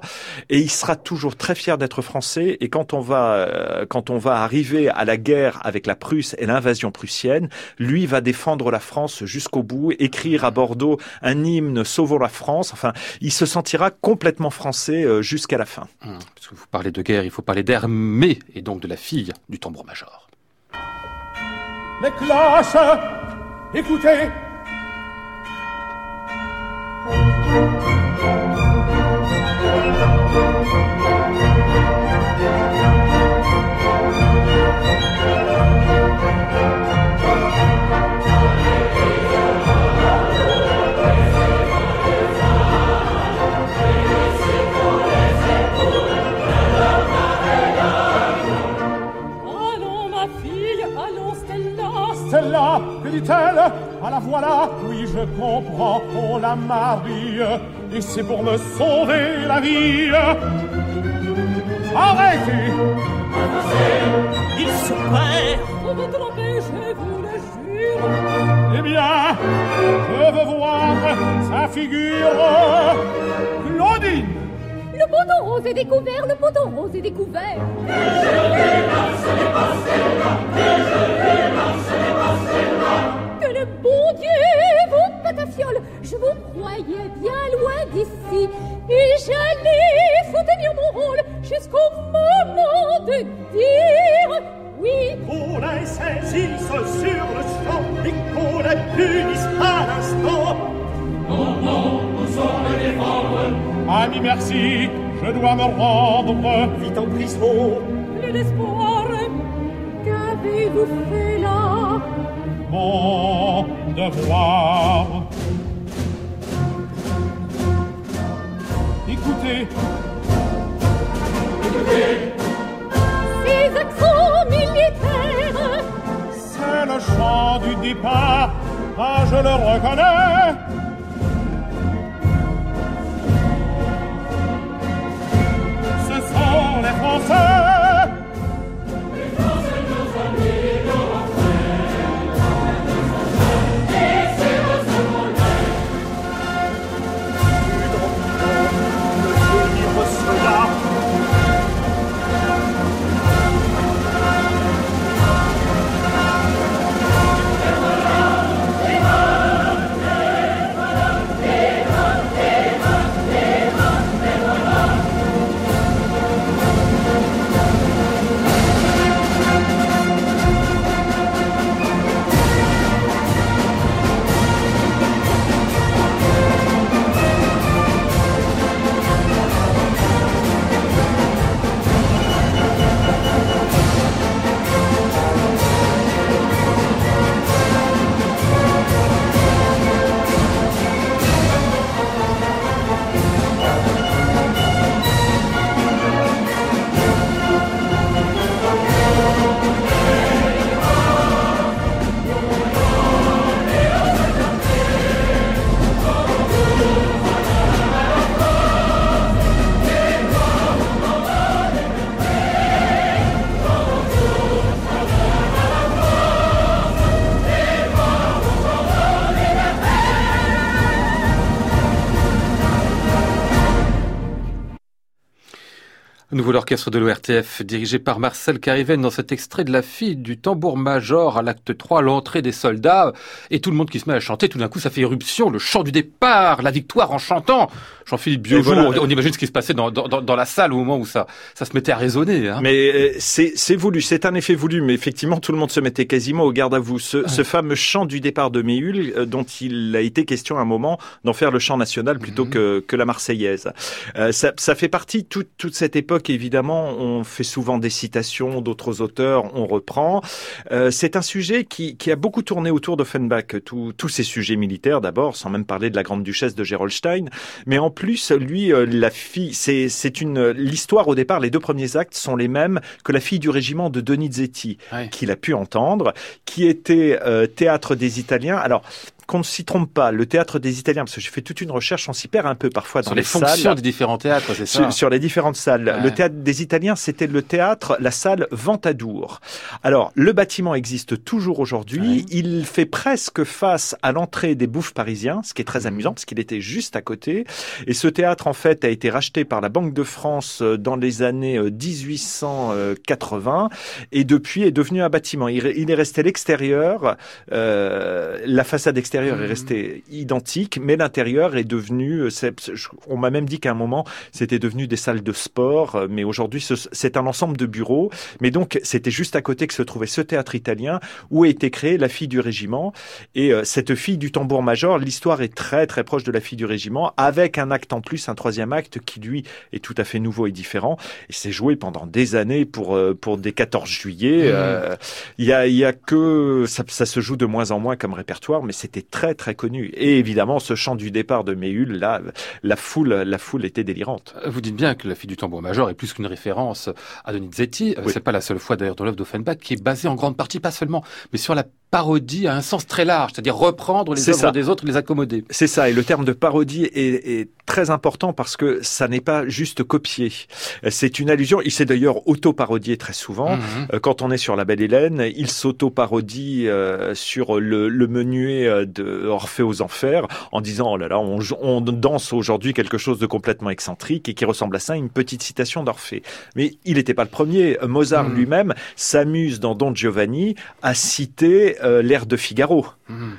A: Et il sera toujours très fier d'être français. Et quand on va, euh, quand on va arriver à la guerre avec la Prusse et l'invasion prussienne, lui va défendre la France jusqu'au bout, écrire à Bordeaux un hymne sauvant la France. Enfin, il se sentira complètement français euh, jusqu'à la fin.
B: Hum, parce que vous parlez de guerre, il faut parler d'Herminie mais et donc de la fille du tambour-major.
F: Les cloches, écoutez dit-elle. À la voilà, oui, je comprends, on la marie, et c'est pour me sauver la vie. Arrêtez.
E: Il se perd On va te l'empêcher, vous le jure.
F: Eh bien, je veux voir sa figure. Claudine.
G: Le poteau rose est découvert, le poteau rose est découvert.
C: Et je vais danser, passer là Et je vais danser,
G: bon Dieu vous patafiole Je vous croyais bien loin d'ici. Et j'allais faut tenir mon rôle jusqu'au moment de dire oui.
F: Qu'on les saisisse sur le champ et qu'on les punisse à l'instant.
C: Non, non, nous sommes les défendre.
F: Ami, merci, je dois me rendre.
I: Vite en prison.
G: Plus d'espoir. Qu'avez-vous fait là?
F: Mon devoir. Écoutez.
G: Écoutez. Ces accents militaires.
F: C'est le chant du départ. Ah, je le reconnais. Ce sont les Français.
B: L'orchestre de l'ORTF, dirigé par Marcel Cariven dans cet extrait de la fille du tambour-major à l'acte 3, l'entrée des soldats, et tout le monde qui se met à chanter, tout d'un coup ça fait éruption, le chant du départ, la victoire en chantant. Jean-Philippe voilà. on, on, imagine ce qui se passait dans, dans, dans, la salle au moment où ça, ça se mettait à résonner. Hein.
A: Mais euh, c'est voulu, c'est un effet voulu, mais effectivement tout le monde se mettait quasiment au garde à vous. Ce, ouais. ce fameux chant du départ de Méhul, euh, dont il a été question à un moment d'en faire le chant national plutôt mmh. que, que la Marseillaise. Euh, ça, ça fait partie toute, toute cette époque évidemment, on fait souvent des citations d'autres auteurs, on reprend. Euh, c'est un sujet qui, qui, a beaucoup tourné autour d'Offenbach, tous ces sujets militaires d'abord, sans même parler de la grande duchesse de Gerolstein, mais en plus, lui, euh, la fille, c'est une l'histoire au départ, les deux premiers actes sont les mêmes que la fille du régiment de Donizetti, ouais. qu'il a pu entendre, qui était euh, théâtre des Italiens. Alors, qu'on ne s'y trompe pas. Le théâtre des Italiens, parce que j'ai fait toute une recherche, on s'y perd un peu parfois dans
B: sur les,
A: les
B: fonctions
A: salles.
B: des différents théâtres, c'est ça.
A: Sur, sur, les différentes salles. Ouais. Le théâtre des Italiens, c'était le théâtre, la salle Ventadour. Alors, le bâtiment existe toujours aujourd'hui. Ouais. Il fait presque face à l'entrée des bouffes parisiens, ce qui est très amusant parce qu'il était juste à côté. Et ce théâtre, en fait, a été racheté par la Banque de France euh, dans les années 1880 et depuis est devenu un bâtiment. Il, il est resté l'extérieur, euh, la façade extérieure est resté identique, mais l'intérieur est devenu, on m'a même dit qu'à un moment, c'était devenu des salles de sport, mais aujourd'hui, c'est un ensemble de bureaux. Mais donc, c'était juste à côté que se trouvait ce théâtre italien où a été créée la fille du régiment. Et euh, cette fille du tambour-major, l'histoire est très, très proche de la fille du régiment, avec un acte en plus, un troisième acte qui, lui, est tout à fait nouveau et différent. Et c'est joué pendant des années pour, euh, pour des 14 juillet. Il mmh. euh, y, a, y a que, ça, ça se joue de moins en moins comme répertoire, mais c'était très très connu. Et évidemment, ce chant du départ de Méhul, là, la foule, la foule était délirante.
B: Vous dites bien que la fille du tambour-major est plus qu'une référence à Donizetti. Oui. C'est pas la seule fois d'ailleurs dans l'œuvre d'Offenbach qui est basée en grande partie, pas seulement, mais sur la parodie a un sens très large, c'est-à-dire reprendre les œuvres ça. des autres et les accommoder.
A: C'est ça, et le terme de parodie est, est très important parce que ça n'est pas juste copier. C'est une allusion, il s'est d'ailleurs auto-parodié très souvent. Mm -hmm. Quand on est sur La Belle Hélène, il s'auto-parodie euh, sur le, le menuet de Orphée aux Enfers en disant, oh là là, on, on danse aujourd'hui quelque chose de complètement excentrique et qui ressemble à ça, une petite citation d'Orphée. Mais il n'était pas le premier. Mozart mm -hmm. lui-même s'amuse dans Don Giovanni à citer euh, l'air de Figaro. Mmh.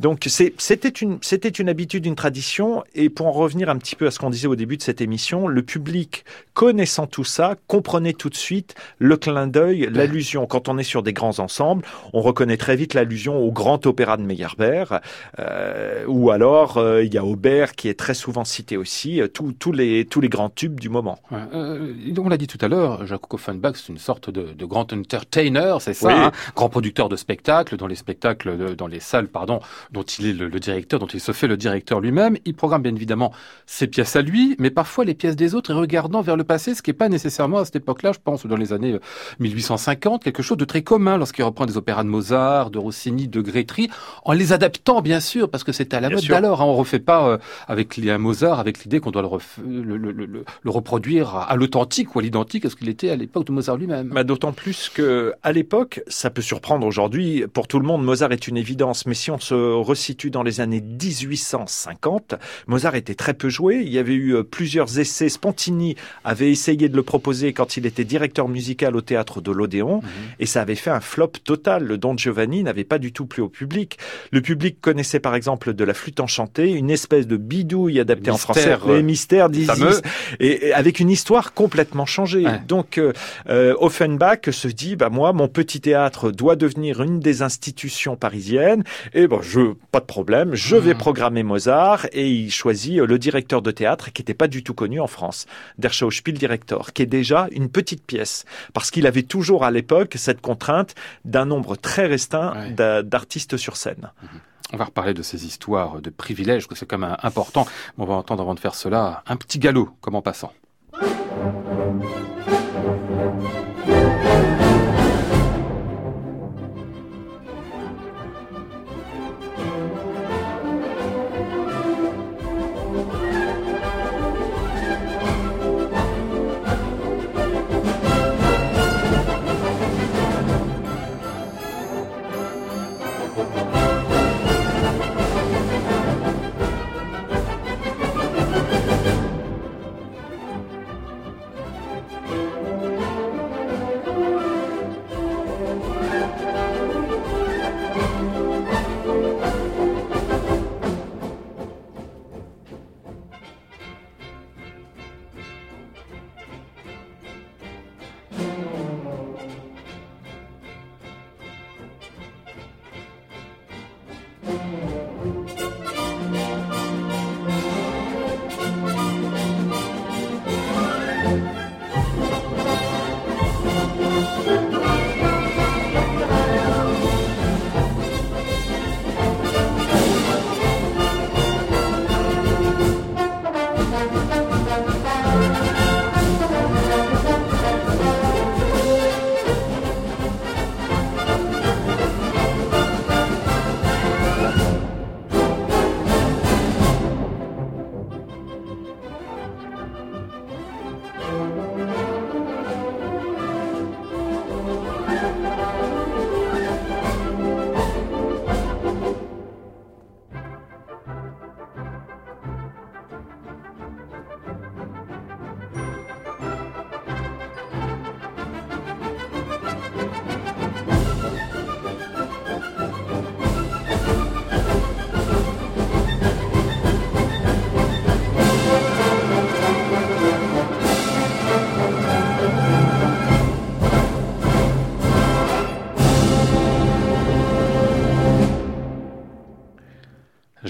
A: Donc c'était une, une habitude, une tradition. Et pour en revenir un petit peu à ce qu'on disait au début de cette émission, le public, connaissant tout ça, comprenait tout de suite le clin d'œil, l'allusion. Quand on est sur des grands ensembles, on reconnaît très vite l'allusion au grand opéra de Meyerbeer, euh, ou alors euh, il y a Aubert qui est très souvent cité aussi, euh, tous les, tous les grands tubes du moment.
B: Euh, on l'a dit tout à l'heure, Jacques Offenbach, c'est une sorte de, de grand entertainer, c'est ça, hein, grand producteur de spectacles, dans les spectacles, dans les salles, pardon, dont il est le, le directeur, dont il se fait le directeur lui-même. Il programme bien évidemment ses pièces à lui, mais parfois les pièces des autres et regardant vers le passé, ce qui n'est pas nécessairement à cette époque-là, je pense, dans les années 1850, quelque chose de très commun lorsqu'il reprend des opéras de Mozart, de Rossini, de Grétry, en les adaptant bien sûr, parce que c'était à la mode d'alors. Hein, on refait pas euh, avec un Mozart avec l'idée qu'on doit le, le, le, le, reproduire à, l'authentique ou à l'identique à ce qu'il était à l'époque de Mozart lui-même.
A: Bah, D'autant plus que à l'époque, ça peut surprendre aujourd'hui, pour tout le monde, Mozart est une évidence, mais si on se resitue dans les années 1850, Mozart était très peu joué. Il y avait eu euh, plusieurs essais. Spontini avait essayé de le proposer quand il était directeur musical au théâtre de l'Odéon, mhm. et ça avait fait un flop total. Le Don Giovanni n'avait pas du tout plu au public. Le public connaissait par exemple de la flûte enchantée, une espèce de bidouille adaptée en français, les mystères d'Isis, et, avec une histoire complètement changée. Donc euh, euh, Offenbach se dit, bah moi, mon petit théâtre doit devenir une des institutions parisiennes, et bon, je pas de problème, je vais mhm. programmer Mozart, et il choisit le directeur de théâtre qui n'était pas du tout connu en France, Der Schauspieldirektor, qui est déjà une petite pièce, parce qu'il avait toujours à l'époque cette contrainte d'un nombre très restreint d'artistes sur scène.
B: On va reparler de ces histoires de privilèges, que c'est quand même important. On va entendre avant de faire cela un petit galop, comme en passant.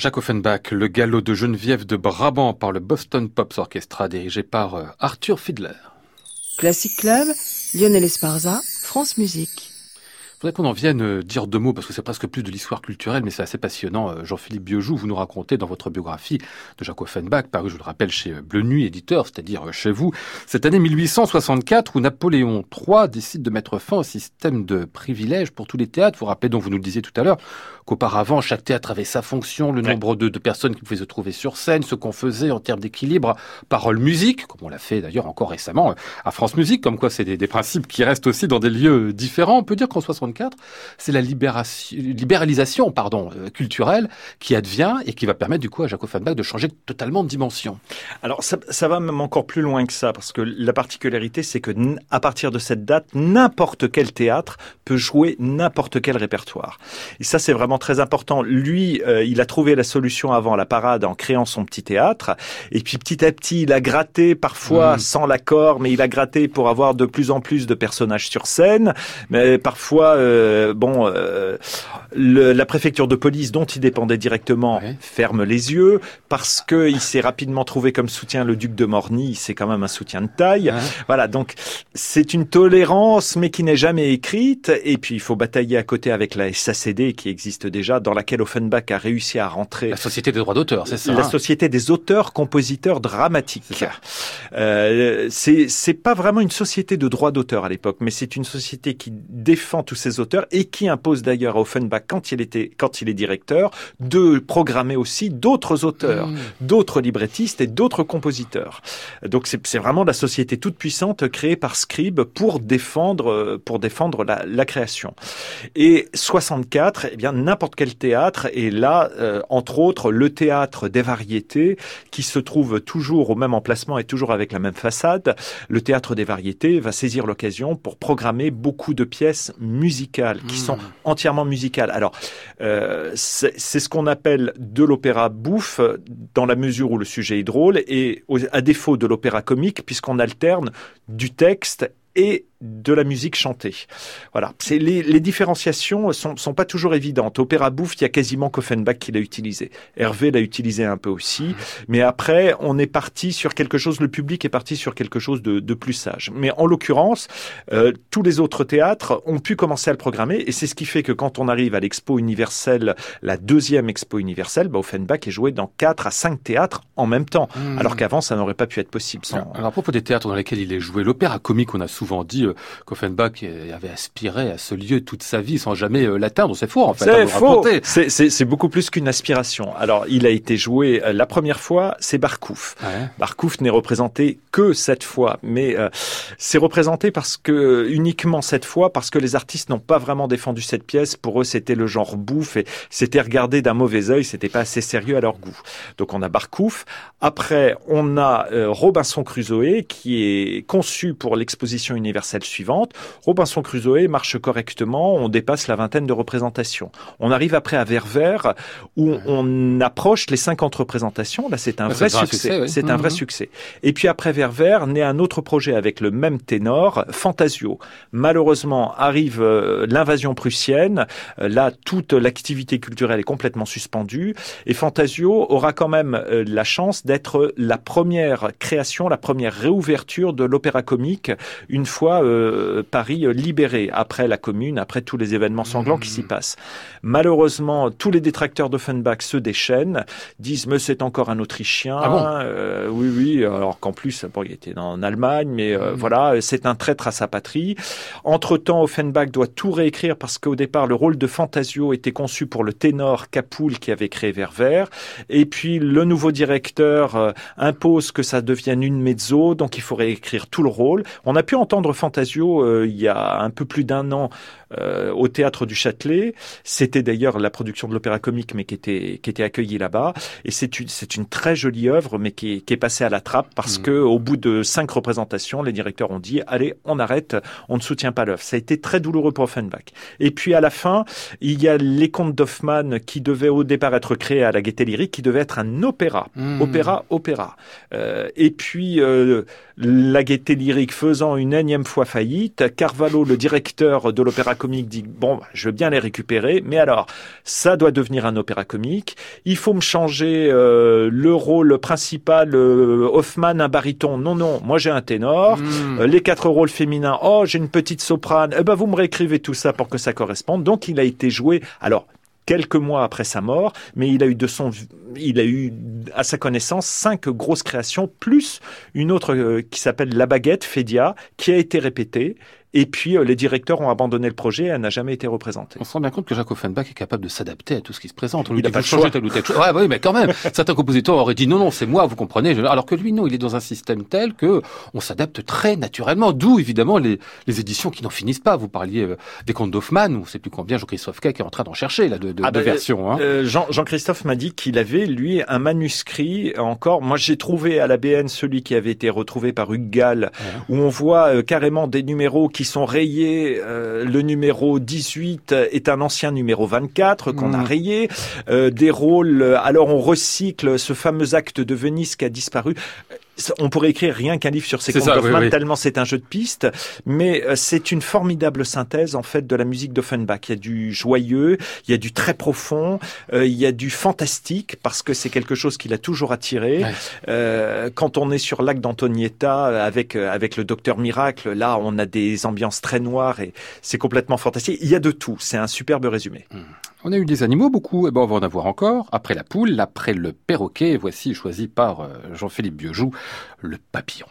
B: Jacques Offenbach, le galop de Geneviève de Brabant par le Boston Pops Orchestra dirigé par euh, Arthur Fiedler.
H: Classic Club, Lionel Esparza, France Musique
B: voudrais qu'on en vienne euh, dire deux mots, parce que c'est presque plus de l'histoire culturelle, mais c'est assez passionnant. Euh, Jean-Philippe Biojou, vous nous racontez dans votre biographie de Jacques Offenbach, paru, je le rappelle, chez euh, Bleu Nuit éditeur, c'est-à-dire chez vous, cette année 1864 où Napoléon III décide de mettre fin au système de privilèges pour tous les théâtres. Vous vous rappelez, dont vous nous le disiez tout à l'heure, qu'auparavant, chaque théâtre avait sa fonction, le nombre de, de, personnes qui pouvaient se trouver sur scène, ce qu'on faisait en termes d'équilibre, parole-musique, comme on l'a fait d'ailleurs encore récemment à France Musique, comme quoi c'est des, des, principes qui restent aussi dans des lieux différents. On peut dire qu'en 64, 64, c'est la libération, libéralisation pardon, euh, culturelle qui advient et qui va permettre du coup à Jacques Offenbach de changer totalement de dimension.
A: Alors ça, ça va même encore plus loin que ça, parce que la particularité, c'est que à partir de cette date, n'importe quel théâtre peut jouer n'importe quel répertoire. Et ça, c'est vraiment très important. Lui, euh, il a trouvé la solution avant la parade en créant son petit théâtre, et puis petit à petit, il a gratté parfois mmh. sans l'accord, mais il a gratté pour avoir de plus en plus de personnages sur scène. Mais parfois, euh, bon, euh, le, la préfecture de police dont il dépendait directement ferme les yeux parce que il s'est rapidement trouvé comme soutien le duc de Morny. C'est quand même un soutien de taille. Voilà, donc c'est une tolérance, mais qui n'est jamais écrite. Et puis il faut batailler à côté avec la SACD qui existe déjà, dans laquelle Offenbach a réussi à rentrer.
B: La Société des droits d'auteur, c'est ça
A: La hein Société des auteurs, compositeurs dramatiques. Euh, c'est pas vraiment une société de droits d'auteur à l'époque, mais c'est une société qui défend tous auteurs et qui impose d'ailleurs à Offenbach, quand il était, quand il est directeur, de programmer aussi d'autres auteurs, mmh. d'autres librettistes et d'autres compositeurs. Donc c'est vraiment la société toute puissante créée par Scribe pour défendre, pour défendre la, la création. Et 64, eh bien n'importe quel théâtre et là, euh, entre autres, le théâtre des variétés qui se trouve toujours au même emplacement et toujours avec la même façade. Le théâtre des variétés va saisir l'occasion pour programmer beaucoup de pièces musicales qui sont mmh. entièrement musicales. Alors, euh, c'est ce qu'on appelle de l'opéra bouffe dans la mesure où le sujet est drôle et à défaut de l'opéra comique puisqu'on alterne du texte et de la musique chantée. Voilà, c'est les, les, différenciations sont, sont pas toujours évidentes. Opéra bouffe, il y a quasiment Koffenbach qui l'a utilisé. Hervé l'a utilisé un peu aussi, mais après on est parti sur quelque chose. Le public est parti sur quelque chose de, de plus sage. Mais en l'occurrence, euh, tous les autres théâtres ont pu commencer à le programmer, et c'est ce qui fait que quand on arrive à l'Expo universelle, la deuxième Expo universelle, bah, Offenbach est joué dans quatre à cinq théâtres en même temps, mmh. alors qu'avant ça n'aurait pas pu être possible. Sans...
B: Alors à propos des théâtres dans lesquels il est joué, l'opéra comique, on a souvent dit qu'Offenbach avait aspiré à ce lieu toute sa vie sans jamais euh, l'atteindre. C'est faux, en fait.
A: C'est faux. C'est beaucoup plus qu'une aspiration. Alors, il a été joué euh, la première fois, c'est Barkouf. Ouais. Barkouf n'est représenté que cette fois, mais euh, c'est représenté parce que uniquement cette fois, parce que les artistes n'ont pas vraiment défendu cette pièce. Pour eux, c'était le genre bouffe et c'était regardé d'un mauvais œil. C'était pas assez sérieux à leur goût. Donc, on a Barkouf. Après, on a Robinson Crusoe qui est conçu pour l'exposition universelle suivante Robinson Crusoe marche correctement, on dépasse la vingtaine de représentations. On arrive après à Ververs où on approche les 50 représentations. Là, c'est un, vrai succès. C'est un vrai mhm. succès. Et puis après Ververs, naît un autre projet avec le même ténor, Fantasio. Malheureusement, arrive euh, l'invasion prussienne. Euh, là, toute l'activité culturelle est complètement suspendue. Et Fantasio aura quand même euh, la chance d'être la première création, la première réouverture de l'opéra comique une fois euh, Paris libéré après la Commune, après tous les événements sanglants qui s'y mmh. passent. Malheureusement, tous les détracteurs d'Offenbach se déchaînent, disent mais c'est encore un Autrichien.
B: Ah
A: euh, oui, oui. Alors qu'en plus, bon, il était en Allemagne, mais euh, mmh. voilà, c'est un traître à sa patrie. Entre temps, Offenbach doit tout réécrire parce qu'au départ, le rôle de Fantasio était conçu pour le ténor Capoul qui avait créé Verver. Et puis le nouveau directeur impose que ça devienne une mezzo, donc il faut réécrire tout le rôle. On a pu entendre Fantasio euh, il y a un peu plus d'un an euh, au théâtre du Châtelet. C'était d'ailleurs la production de l'opéra comique, mais qui était qui était accueillie là-bas. Et c'est une c'est une très jolie œuvre, mais qui est, qui est passée à la trappe parce mmh. que au bout de cinq représentations, les directeurs ont dit allez, on arrête, on ne soutient pas l'œuvre. Ça a été très douloureux pour Offenbach. Et puis à la fin, il y a les contes d'Hoffmann qui devaient au départ être créés à la Gaîté Lyrique, qui devait être un opéra, mmh. opéra, opéra. Euh, et puis euh, la Gaîté Lyrique faisant une énième fois faillite, Carvalho, le directeur de l'opéra comique dit bon, bah, je veux bien les récupérer, mais alors ça doit devenir un opéra comique. Il faut me changer euh, le rôle principal, euh, Hoffman un baryton. Non, non, moi j'ai un ténor. Hmm. Euh, les quatre rôles féminins. Oh, j'ai une petite soprane. Eh ben vous me réécrivez tout ça pour que ça corresponde. Donc il a été joué. Alors quelques mois après sa mort, mais il a eu de son, il a eu à sa connaissance cinq grosses créations plus une autre qui s'appelle La Baguette Fédia qui a été répétée Et puis les directeurs ont abandonné le projet, elle n'a jamais été représentée.
B: On se rend bien compte que Jacques Offenbach est capable de s'adapter à tout ce qui se présente. On lui il dit faut changer tel ou tel chose. Ouais, oui, mais quand même, [laughs] certains compositeurs auraient dit non, non, c'est moi, vous comprenez. Alors que lui, non, il est dans un système tel que on s'adapte très naturellement. D'où évidemment les, les éditions qui n'en finissent pas. Vous parliez des contes d'Hoffmann, ou c'est plus combien Jean-Christophe Keck est en train d'en chercher là de, de, ah, de ben, versions.
A: Hein. Jean, Jean-Christophe m'a dit qu'il avait lui un manuscrit encore. Moi, j'ai trouvé à la BN celui qui avait été retrouvé par Hugues Gall, où on voit carrément des numéros qui sont rayés. le numéro 18 est un ancien numéro 24 qu'on a mmh. rayé. des rôles. Alors on recycle ce fameux acte de Venise qui a disparu on pourrait écrire rien qu'un livre sur ces contes d'Hoffmann, tellement c'est un jeu de piste, mais euh, c'est une formidable synthèse en fait de la musique d'Offenbach. Il y a du joyeux, il y a du très profond, euh, il y a du fantastique parce que c'est quelque chose qui l'a toujours attiré. Euh, quand on est sur l'acte d'Antonietta avec avec le Docteur Miracle, là on a des ambiances très noires et c'est complètement fantastique. Il y a de tout. C'est un superbe résumé.
B: Hmm. On a eu des animaux beaucoup, et ben on va en avoir encore. Après la poule, après le perroquet, voici choisi par Jean-Philippe Biojou, le papillon.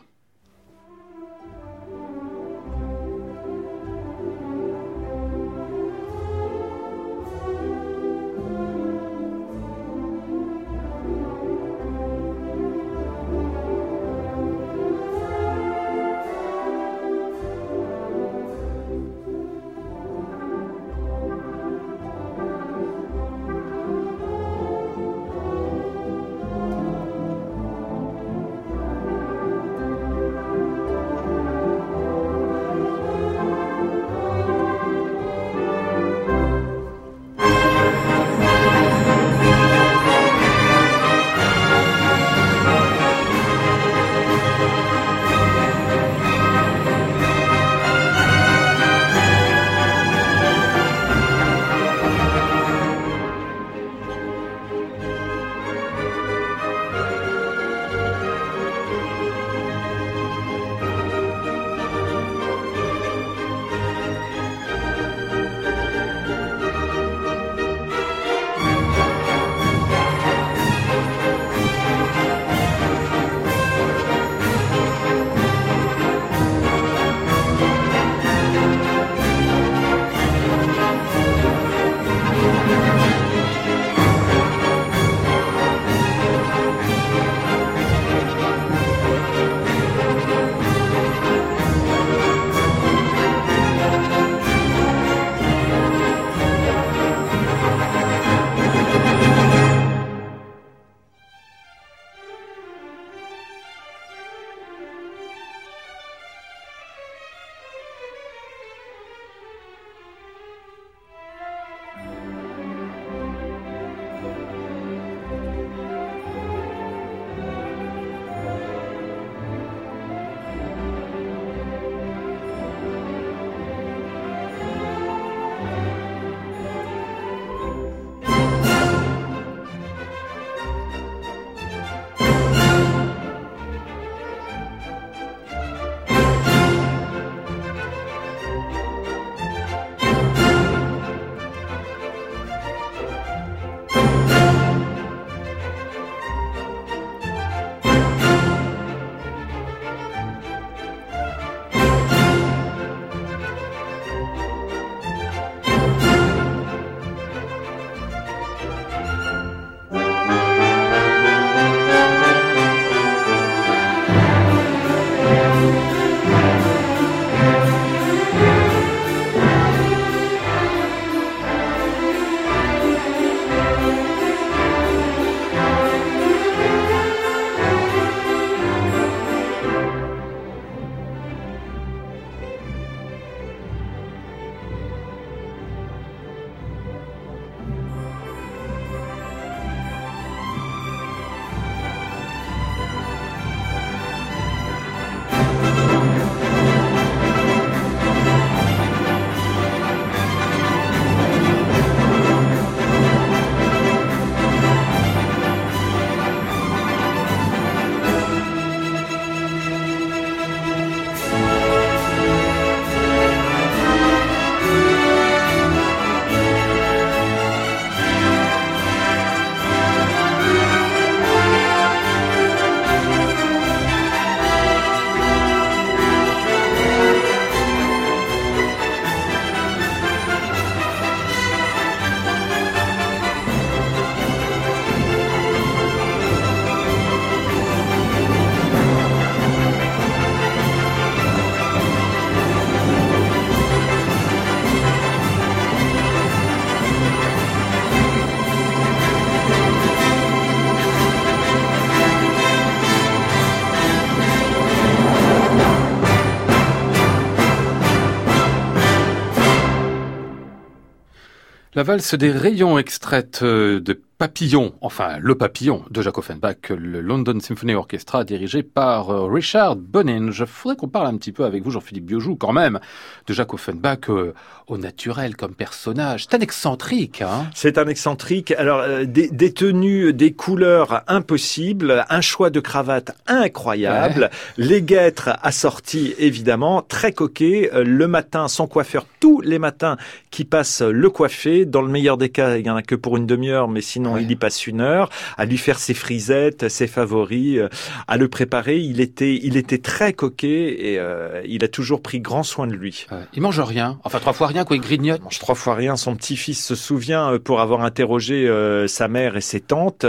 B: La valse des rayons extraite euh, de Papillon, enfin le Papillon de Jacques Offenbach, le London Symphony Orchestra dirigé par euh, Richard Bonin. Je voudrais qu'on parle un petit peu avec vous, Jean-Philippe Biojou, quand même, de Jacques Offenbach euh, au naturel comme personnage. C'est un excentrique. Hein
A: C'est un excentrique. Alors euh, des, des, tenues, des couleurs impossibles, un choix de cravate incroyable, ouais. les guêtres assorties évidemment, très coquet. le matin, son coiffeur tous les matins qui passe le coiffer. Dans le meilleur des cas, il y en a que pour une demi-heure, mais sinon ouais. il y passe une heure à lui faire ses frisettes, ses favoris, euh, à le préparer. Il était, il était très coquet et euh, il a toujours pris grand soin de lui.
B: Ouais. Il mange rien, enfin trois fois rien, quoi. Il grignote.
A: Il mange trois fois rien. Son petit-fils se souvient, euh, pour avoir interrogé euh, sa mère et ses tantes,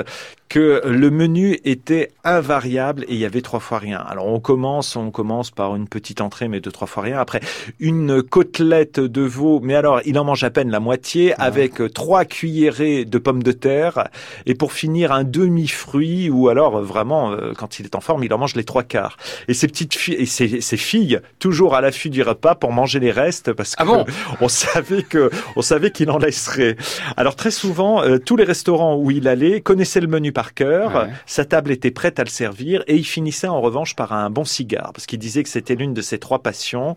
A: que le menu était invariable et il y avait trois fois rien. Alors on commence, on commence par une petite entrée, mais deux trois fois rien. Après une côtelette de veau, mais alors il en mange à peine la moitié, avec trois cuillerées de pommes de terre, et pour finir un demi-fruit, ou alors vraiment euh, quand il est en forme, il en mange les trois quarts. Et ses petites filles et filles toujours à l'affût du repas pour manger les restes parce que
B: ah bon? [laughs]
A: on savait que on savait qu'il en laisserait. Alors très souvent, euh, tous les restaurants où il allait connaissaient le menu par cœur, ouais. sa table était prête à le servir et il finissait en revanche par un bon cigare parce qu'il disait que c'était l'une de ses trois passions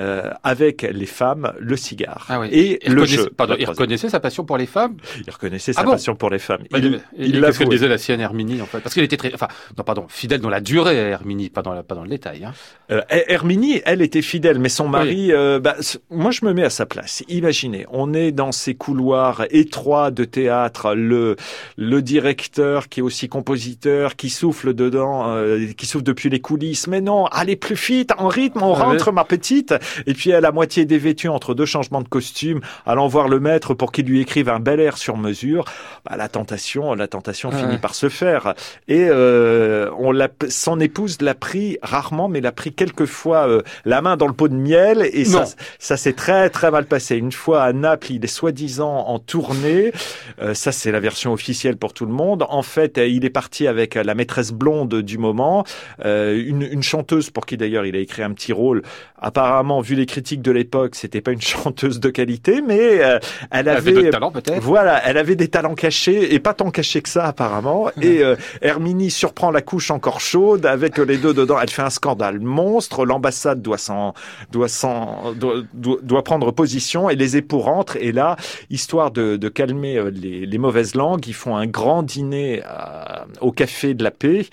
A: euh, avec les femmes, le cigare
B: ah oui.
A: et
B: il
A: le jeu.
B: Pardon, il reconnaissait sa passion pour les femmes?
A: Il reconnaissait sa ah bon? passion pour les femmes.
B: Bah, il, il, il ce disait la sienne Herminie en fait parce qu'il était très enfin non pardon, fidèle dans la durée Herminie, pas dans la, pas dans le détail hein.
A: euh, Herminie, elle était fidèle mais son mari
B: oui.
A: euh, bah, moi je me mets à sa place. Imaginez, on est dans ces couloirs étroits de théâtre, le le directeur qui est aussi compositeur, qui souffle dedans, euh, qui souffle depuis les coulisses. Mais non, allez plus vite, en rythme, on ah rentre, oui. ma petite. Et puis elle à moitié dévêtue entre deux changements de costume, allant voir le maître pour qu'il lui écrive un bel air sur mesure. Bah, la tentation, la tentation ah finit par se faire. Et euh, on l'a, son épouse l'a pris rarement, mais l'a pris quelquefois euh, la main dans le pot de miel. Et non. ça, ça s'est très très mal passé. Une fois à Naples, il est soi-disant en tournée. Euh, ça, c'est la version officielle pour tout le monde. Fait, il est parti avec la maîtresse blonde du moment, euh, une, une, chanteuse pour qui d'ailleurs il a écrit un petit rôle. Apparemment, vu les critiques de l'époque, c'était pas une [laughs] chanteuse de qualité, mais euh, elle avait,
B: elle avait talents peut-être.
A: Voilà, elle avait des talents cachés et pas tant cachés que ça apparemment. [laughs] Et euh, Herminie surprend la couche encore chaude avec les deux dedans. Elle fait un scandale monstre. L'ambassade doit s'en doit s'en doit, doit, prendre position et les époux rentrent. Et là, histoire de, de calmer euh, les, les, mauvaises langues, ils font un grand dîner à, au café de la paix.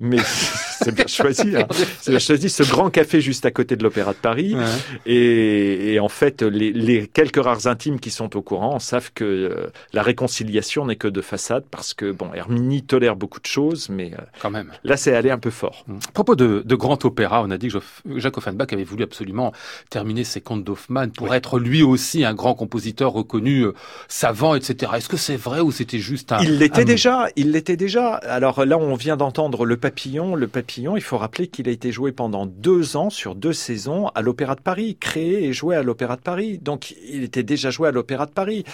A: Mais [laughs] c'est bien choisi. Hein. [laughs] C'est bien choisi ce grand café juste à côté de l'Opéra de Paris. Ouais. Et, et, en fait, les, les, quelques rares intimes qui sont au courant savent que euh, la réconciliation n'est que de façade parce que bon, Herminie tolère beaucoup de choses, mais euh,
B: quand même.
A: Là, c'est allé un peu fort.
B: À propos de, de grand opéra, on a dit que Jacques Offenbach avait voulu absolument terminer ses contes d'Hoffmann pour oui. être lui aussi un grand compositeur reconnu, euh, savant, etc. Est-ce que c'est vrai ou c'était juste un
A: Il l'était un... déjà. Il l'était déjà. Alors là, on vient d'entendre le Papillon. Le Papillon, il faut rappeler qu'il a été joué pendant deux ans sur deux saisons à l'Opéra de Paris, créé et joué à l'Opéra de Paris. Donc, il était déjà joué à l'Opéra de Paris.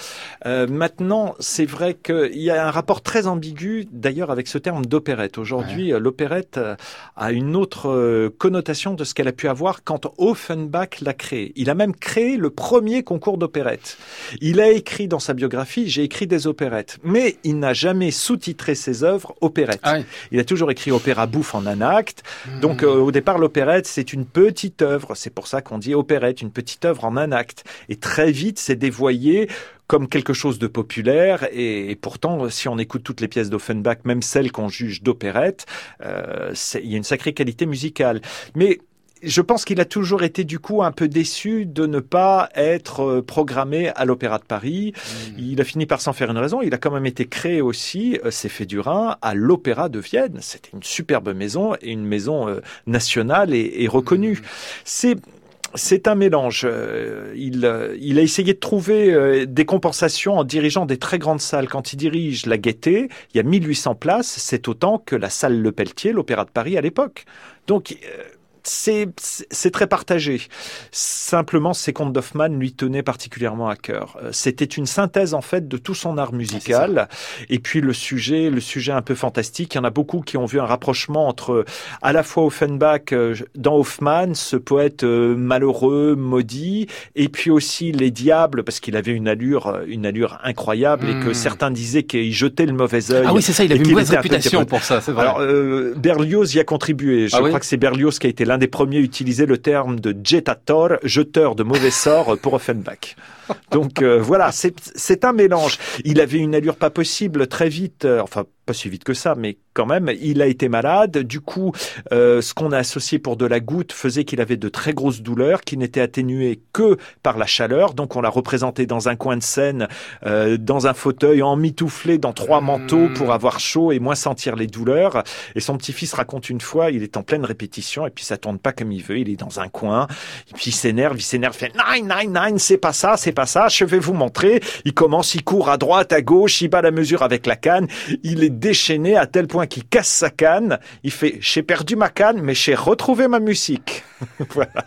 A: Euh, maintenant, c'est vrai qu'il y a un rapport très ambigu, d'ailleurs, avec ce terme d'opérette. Aujourd'hui, ouais. l'opérette a une autre euh, connotation de ce qu'elle a pu avoir quand Offenbach l'a créé. Il a même créé le premier concours d'opérette. Il a écrit dans sa biographie, j'ai écrit des opérettes, mais il n'a jamais sous-titré ses œuvres opérettes. Ah oui. Il a toujours écrit opéra bouffe en un acte. Mmh. Donc, euh, au départ, l'opérette, c'est une petite œuvre. C'est pour ça qu'on dit opérette, une petite œuvre en un acte. Et très vite, c'est dévoyé comme quelque chose de populaire et, et, pourtant si on écoute toutes les pièces d'Offenbach, même celles qu'on juge d'opérette, euh, il y a une sacrée qualité musicale. Mais je pense qu'il a toujours été du coup un peu déçu de ne pas être euh, programmé à l'Opéra de Paris. Mmh. Il a fini par s'en faire une raison. Il a quand même été créé aussi, euh, c'est fait du Rhin, à l'Opéra de Vienne. C'était une superbe maison et une maison euh, nationale et, et reconnue. Mmh. C'est c'est un mélange. Euh, il, euh, il, a essayé de trouver euh, des compensations en dirigeant des très grandes salles. Quand il dirige la Gaîté, il y a 1800 places, c'est autant que la salle Le Pelletier, l'Opéra de Paris à l'époque. Donc,
G: c'est c'est très partagé. Simplement, ces contes d'Hoffmann lui tenaient particulièrement à cœur. Euh, c'était une synthèse en fait de tout son art musical. Et puis le sujet, le sujet un peu fantastique. Il y en a beaucoup qui ont vu un rapprochement entre à la fois Offenbach euh, dans Hoffmann, ce poète euh, malheureux, maudit, et puis aussi les diables parce qu'il avait une allure, une allure incroyable et que hmm. certains disaient qu'il jetait le mauvais œil.
B: Ah oui, c'est ça. Il avait une mauvaise réputation pour ça.
G: Vrai. Alors Berlioz y a contribué. Je ah crois que c'est Berlioz qui a été l'un des premiers à utiliser le terme de jetator, jeteur de mauvais sorts pour Offenbach. Donc euh, voilà, c'est un mélange. Il avait une allure pas possible très vite, euh, enfin pas si vite que ça, mais quand même, il a été malade. Du coup, euh, ce qu'on a associé pour de la goutte faisait qu'il avait de très grosses douleurs qui n'étaient atténuées que par la chaleur. Donc on l'a représenté dans un coin de scène, euh, dans un fauteuil, emmitouflé dans trois manteaux pour avoir chaud et moins sentir les douleurs. Et son petit-fils raconte une fois, il est en pleine répétition et puis ça tourne pas comme il veut. Il est dans un coin et puis il s'énerve, il s'énerve, fait nine nine nine, c'est pas ça, c'est pas ça. Je vais vous montrer. Il commence, il court à droite, à gauche, il bat la mesure avec la canne. Il est déchaîné à tel point qu'il casse sa canne. Il fait J'ai perdu ma canne, mais j'ai retrouvé ma musique. [laughs] voilà.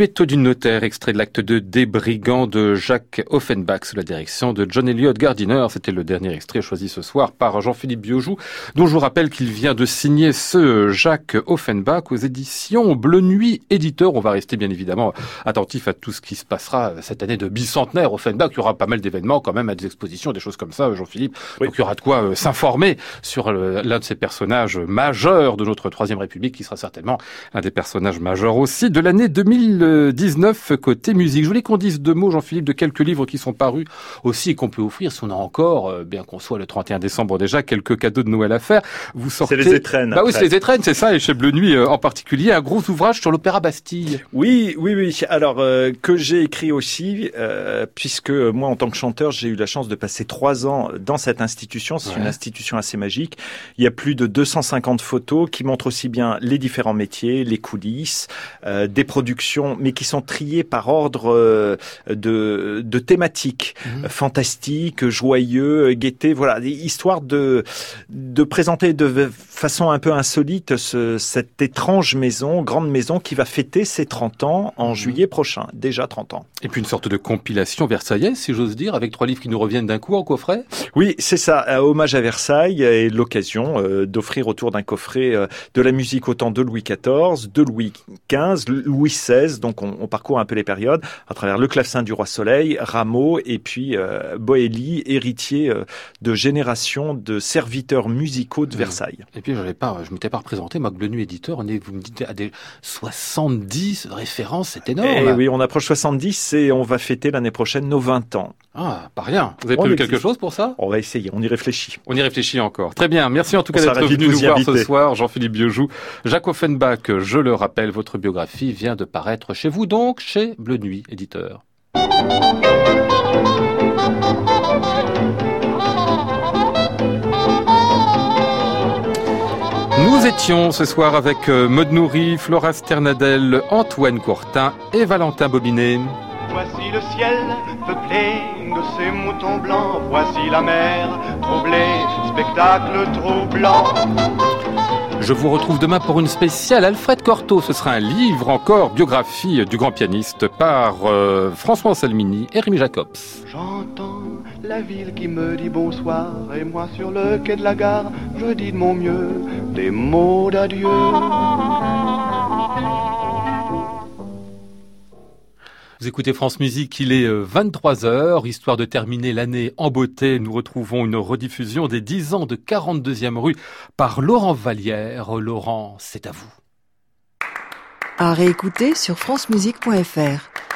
B: Duetto du notaire, extrait de l'acte de Des brigands de Jacques Offenbach sous la direction de John Elliott Gardiner. C'était le dernier extrait choisi ce soir par Jean-Philippe Biojou, dont je vous rappelle qu'il vient de signer ce Jacques Offenbach aux éditions Bleu Nuit Éditeur. On va rester bien évidemment attentif à tout ce qui se passera cette année de bicentenaire Offenbach. Il y aura pas mal d'événements quand même, à des expositions, des choses comme ça, Jean-Philippe. Donc il y aura de quoi euh, s'informer sur l'un de ces personnages majeurs de notre Troisième République, qui sera certainement un des personnages majeurs aussi de l'année 2000. 2019 côté musique. Je voulais qu'on dise deux mots, Jean-Philippe, de quelques livres qui sont parus aussi et qu'on peut offrir si on a encore, euh, bien qu'on soit le 31 décembre déjà, quelques cadeaux de Noël à faire.
A: Vous sortez. C'est les étrennes.
B: Bah oui, c'est les étrennes, c'est ça, et chez Bleu Nuit euh, en particulier, un gros ouvrage sur l'Opéra Bastille.
A: Oui, oui, oui. Alors euh, que j'ai écrit aussi, puisque moi en tant que chanteur, j'ai eu la chance de passer trois ans dans cette institution. C'est une institution assez magique. Il y a plus de 250 photos qui montrent aussi bien les différents métiers, les coulisses, des productions, mais qui sont triées par ordre de, de thématiques mmh. fantastiques, joyeux, gaieté, voilà, histoire de de présenter de façon un peu insolite ce, cette étrange maison, grande maison qui va fêter ses 30 ans en mmh. juillet prochain, déjà 30 ans.
B: Et puis une sorte de compilation versaillaise, si j'ose dire, avec trois livres qui nous reviennent d'un coup en coffret?
A: Oui, c'est ça, euh, hommage à Versailles et l'occasion euh, d'offrir autour d'un coffret euh, de la musique autant de Louis XIV, de Louis XV, Louis XVI, donc on, on, parcourt un peu les périodes à travers le clavecin du roi Soleil, Rameau et puis Boélie, héritier de générations de serviteurs musicaux de mmh. Versailles.
B: Et puis je ne pas, je m'étais pas représenté, moi, Bleu éditeur, on est, vous me dites, à des 70 références, c'est énorme.
A: Et eh oui, on approche 70 et on va fêter l'année prochaine nos 20 ans.
B: Ah, pas rien. Vous avez prévu quelque chose pour ça?
A: On va essayer, on y réfléchit.
B: On y réfléchit encore. Très bien, merci en tout cas d'être venu nous voir ce soir, Jean-Philippe Biojou. Jacques Offenbach, je le rappelle, votre biographie vient de paraître chez vous donc, chez Bleu Nuit, éditeur. Nous étions ce soir avec euh, Maud Nourri, Flora Sternadel, Antoine Courtin et Valentin Bobinet.
I: Voici le ciel peuplé de ces moutons blancs, voici la mer troublée, spectacle troublant.
B: Je vous retrouve demain pour une spéciale Alfred Cortot. Ce sera un livre encore, biographie du grand pianiste par euh, François Salmini et Rémi Jacobs.
I: J'entends la ville qui me dit bonsoir et moi sur le quai de la gare, je dis de mon mieux des mots d'adieu.
B: Vous écoutez France Musique, il est 23h. Euh, Histoire de terminer l'année en beauté, nous retrouvons une rediffusion des 10 ans de 42e rue par Laurent Vallière. Laurent, c'est à vous.
H: À réécouter sur francemusique.fr.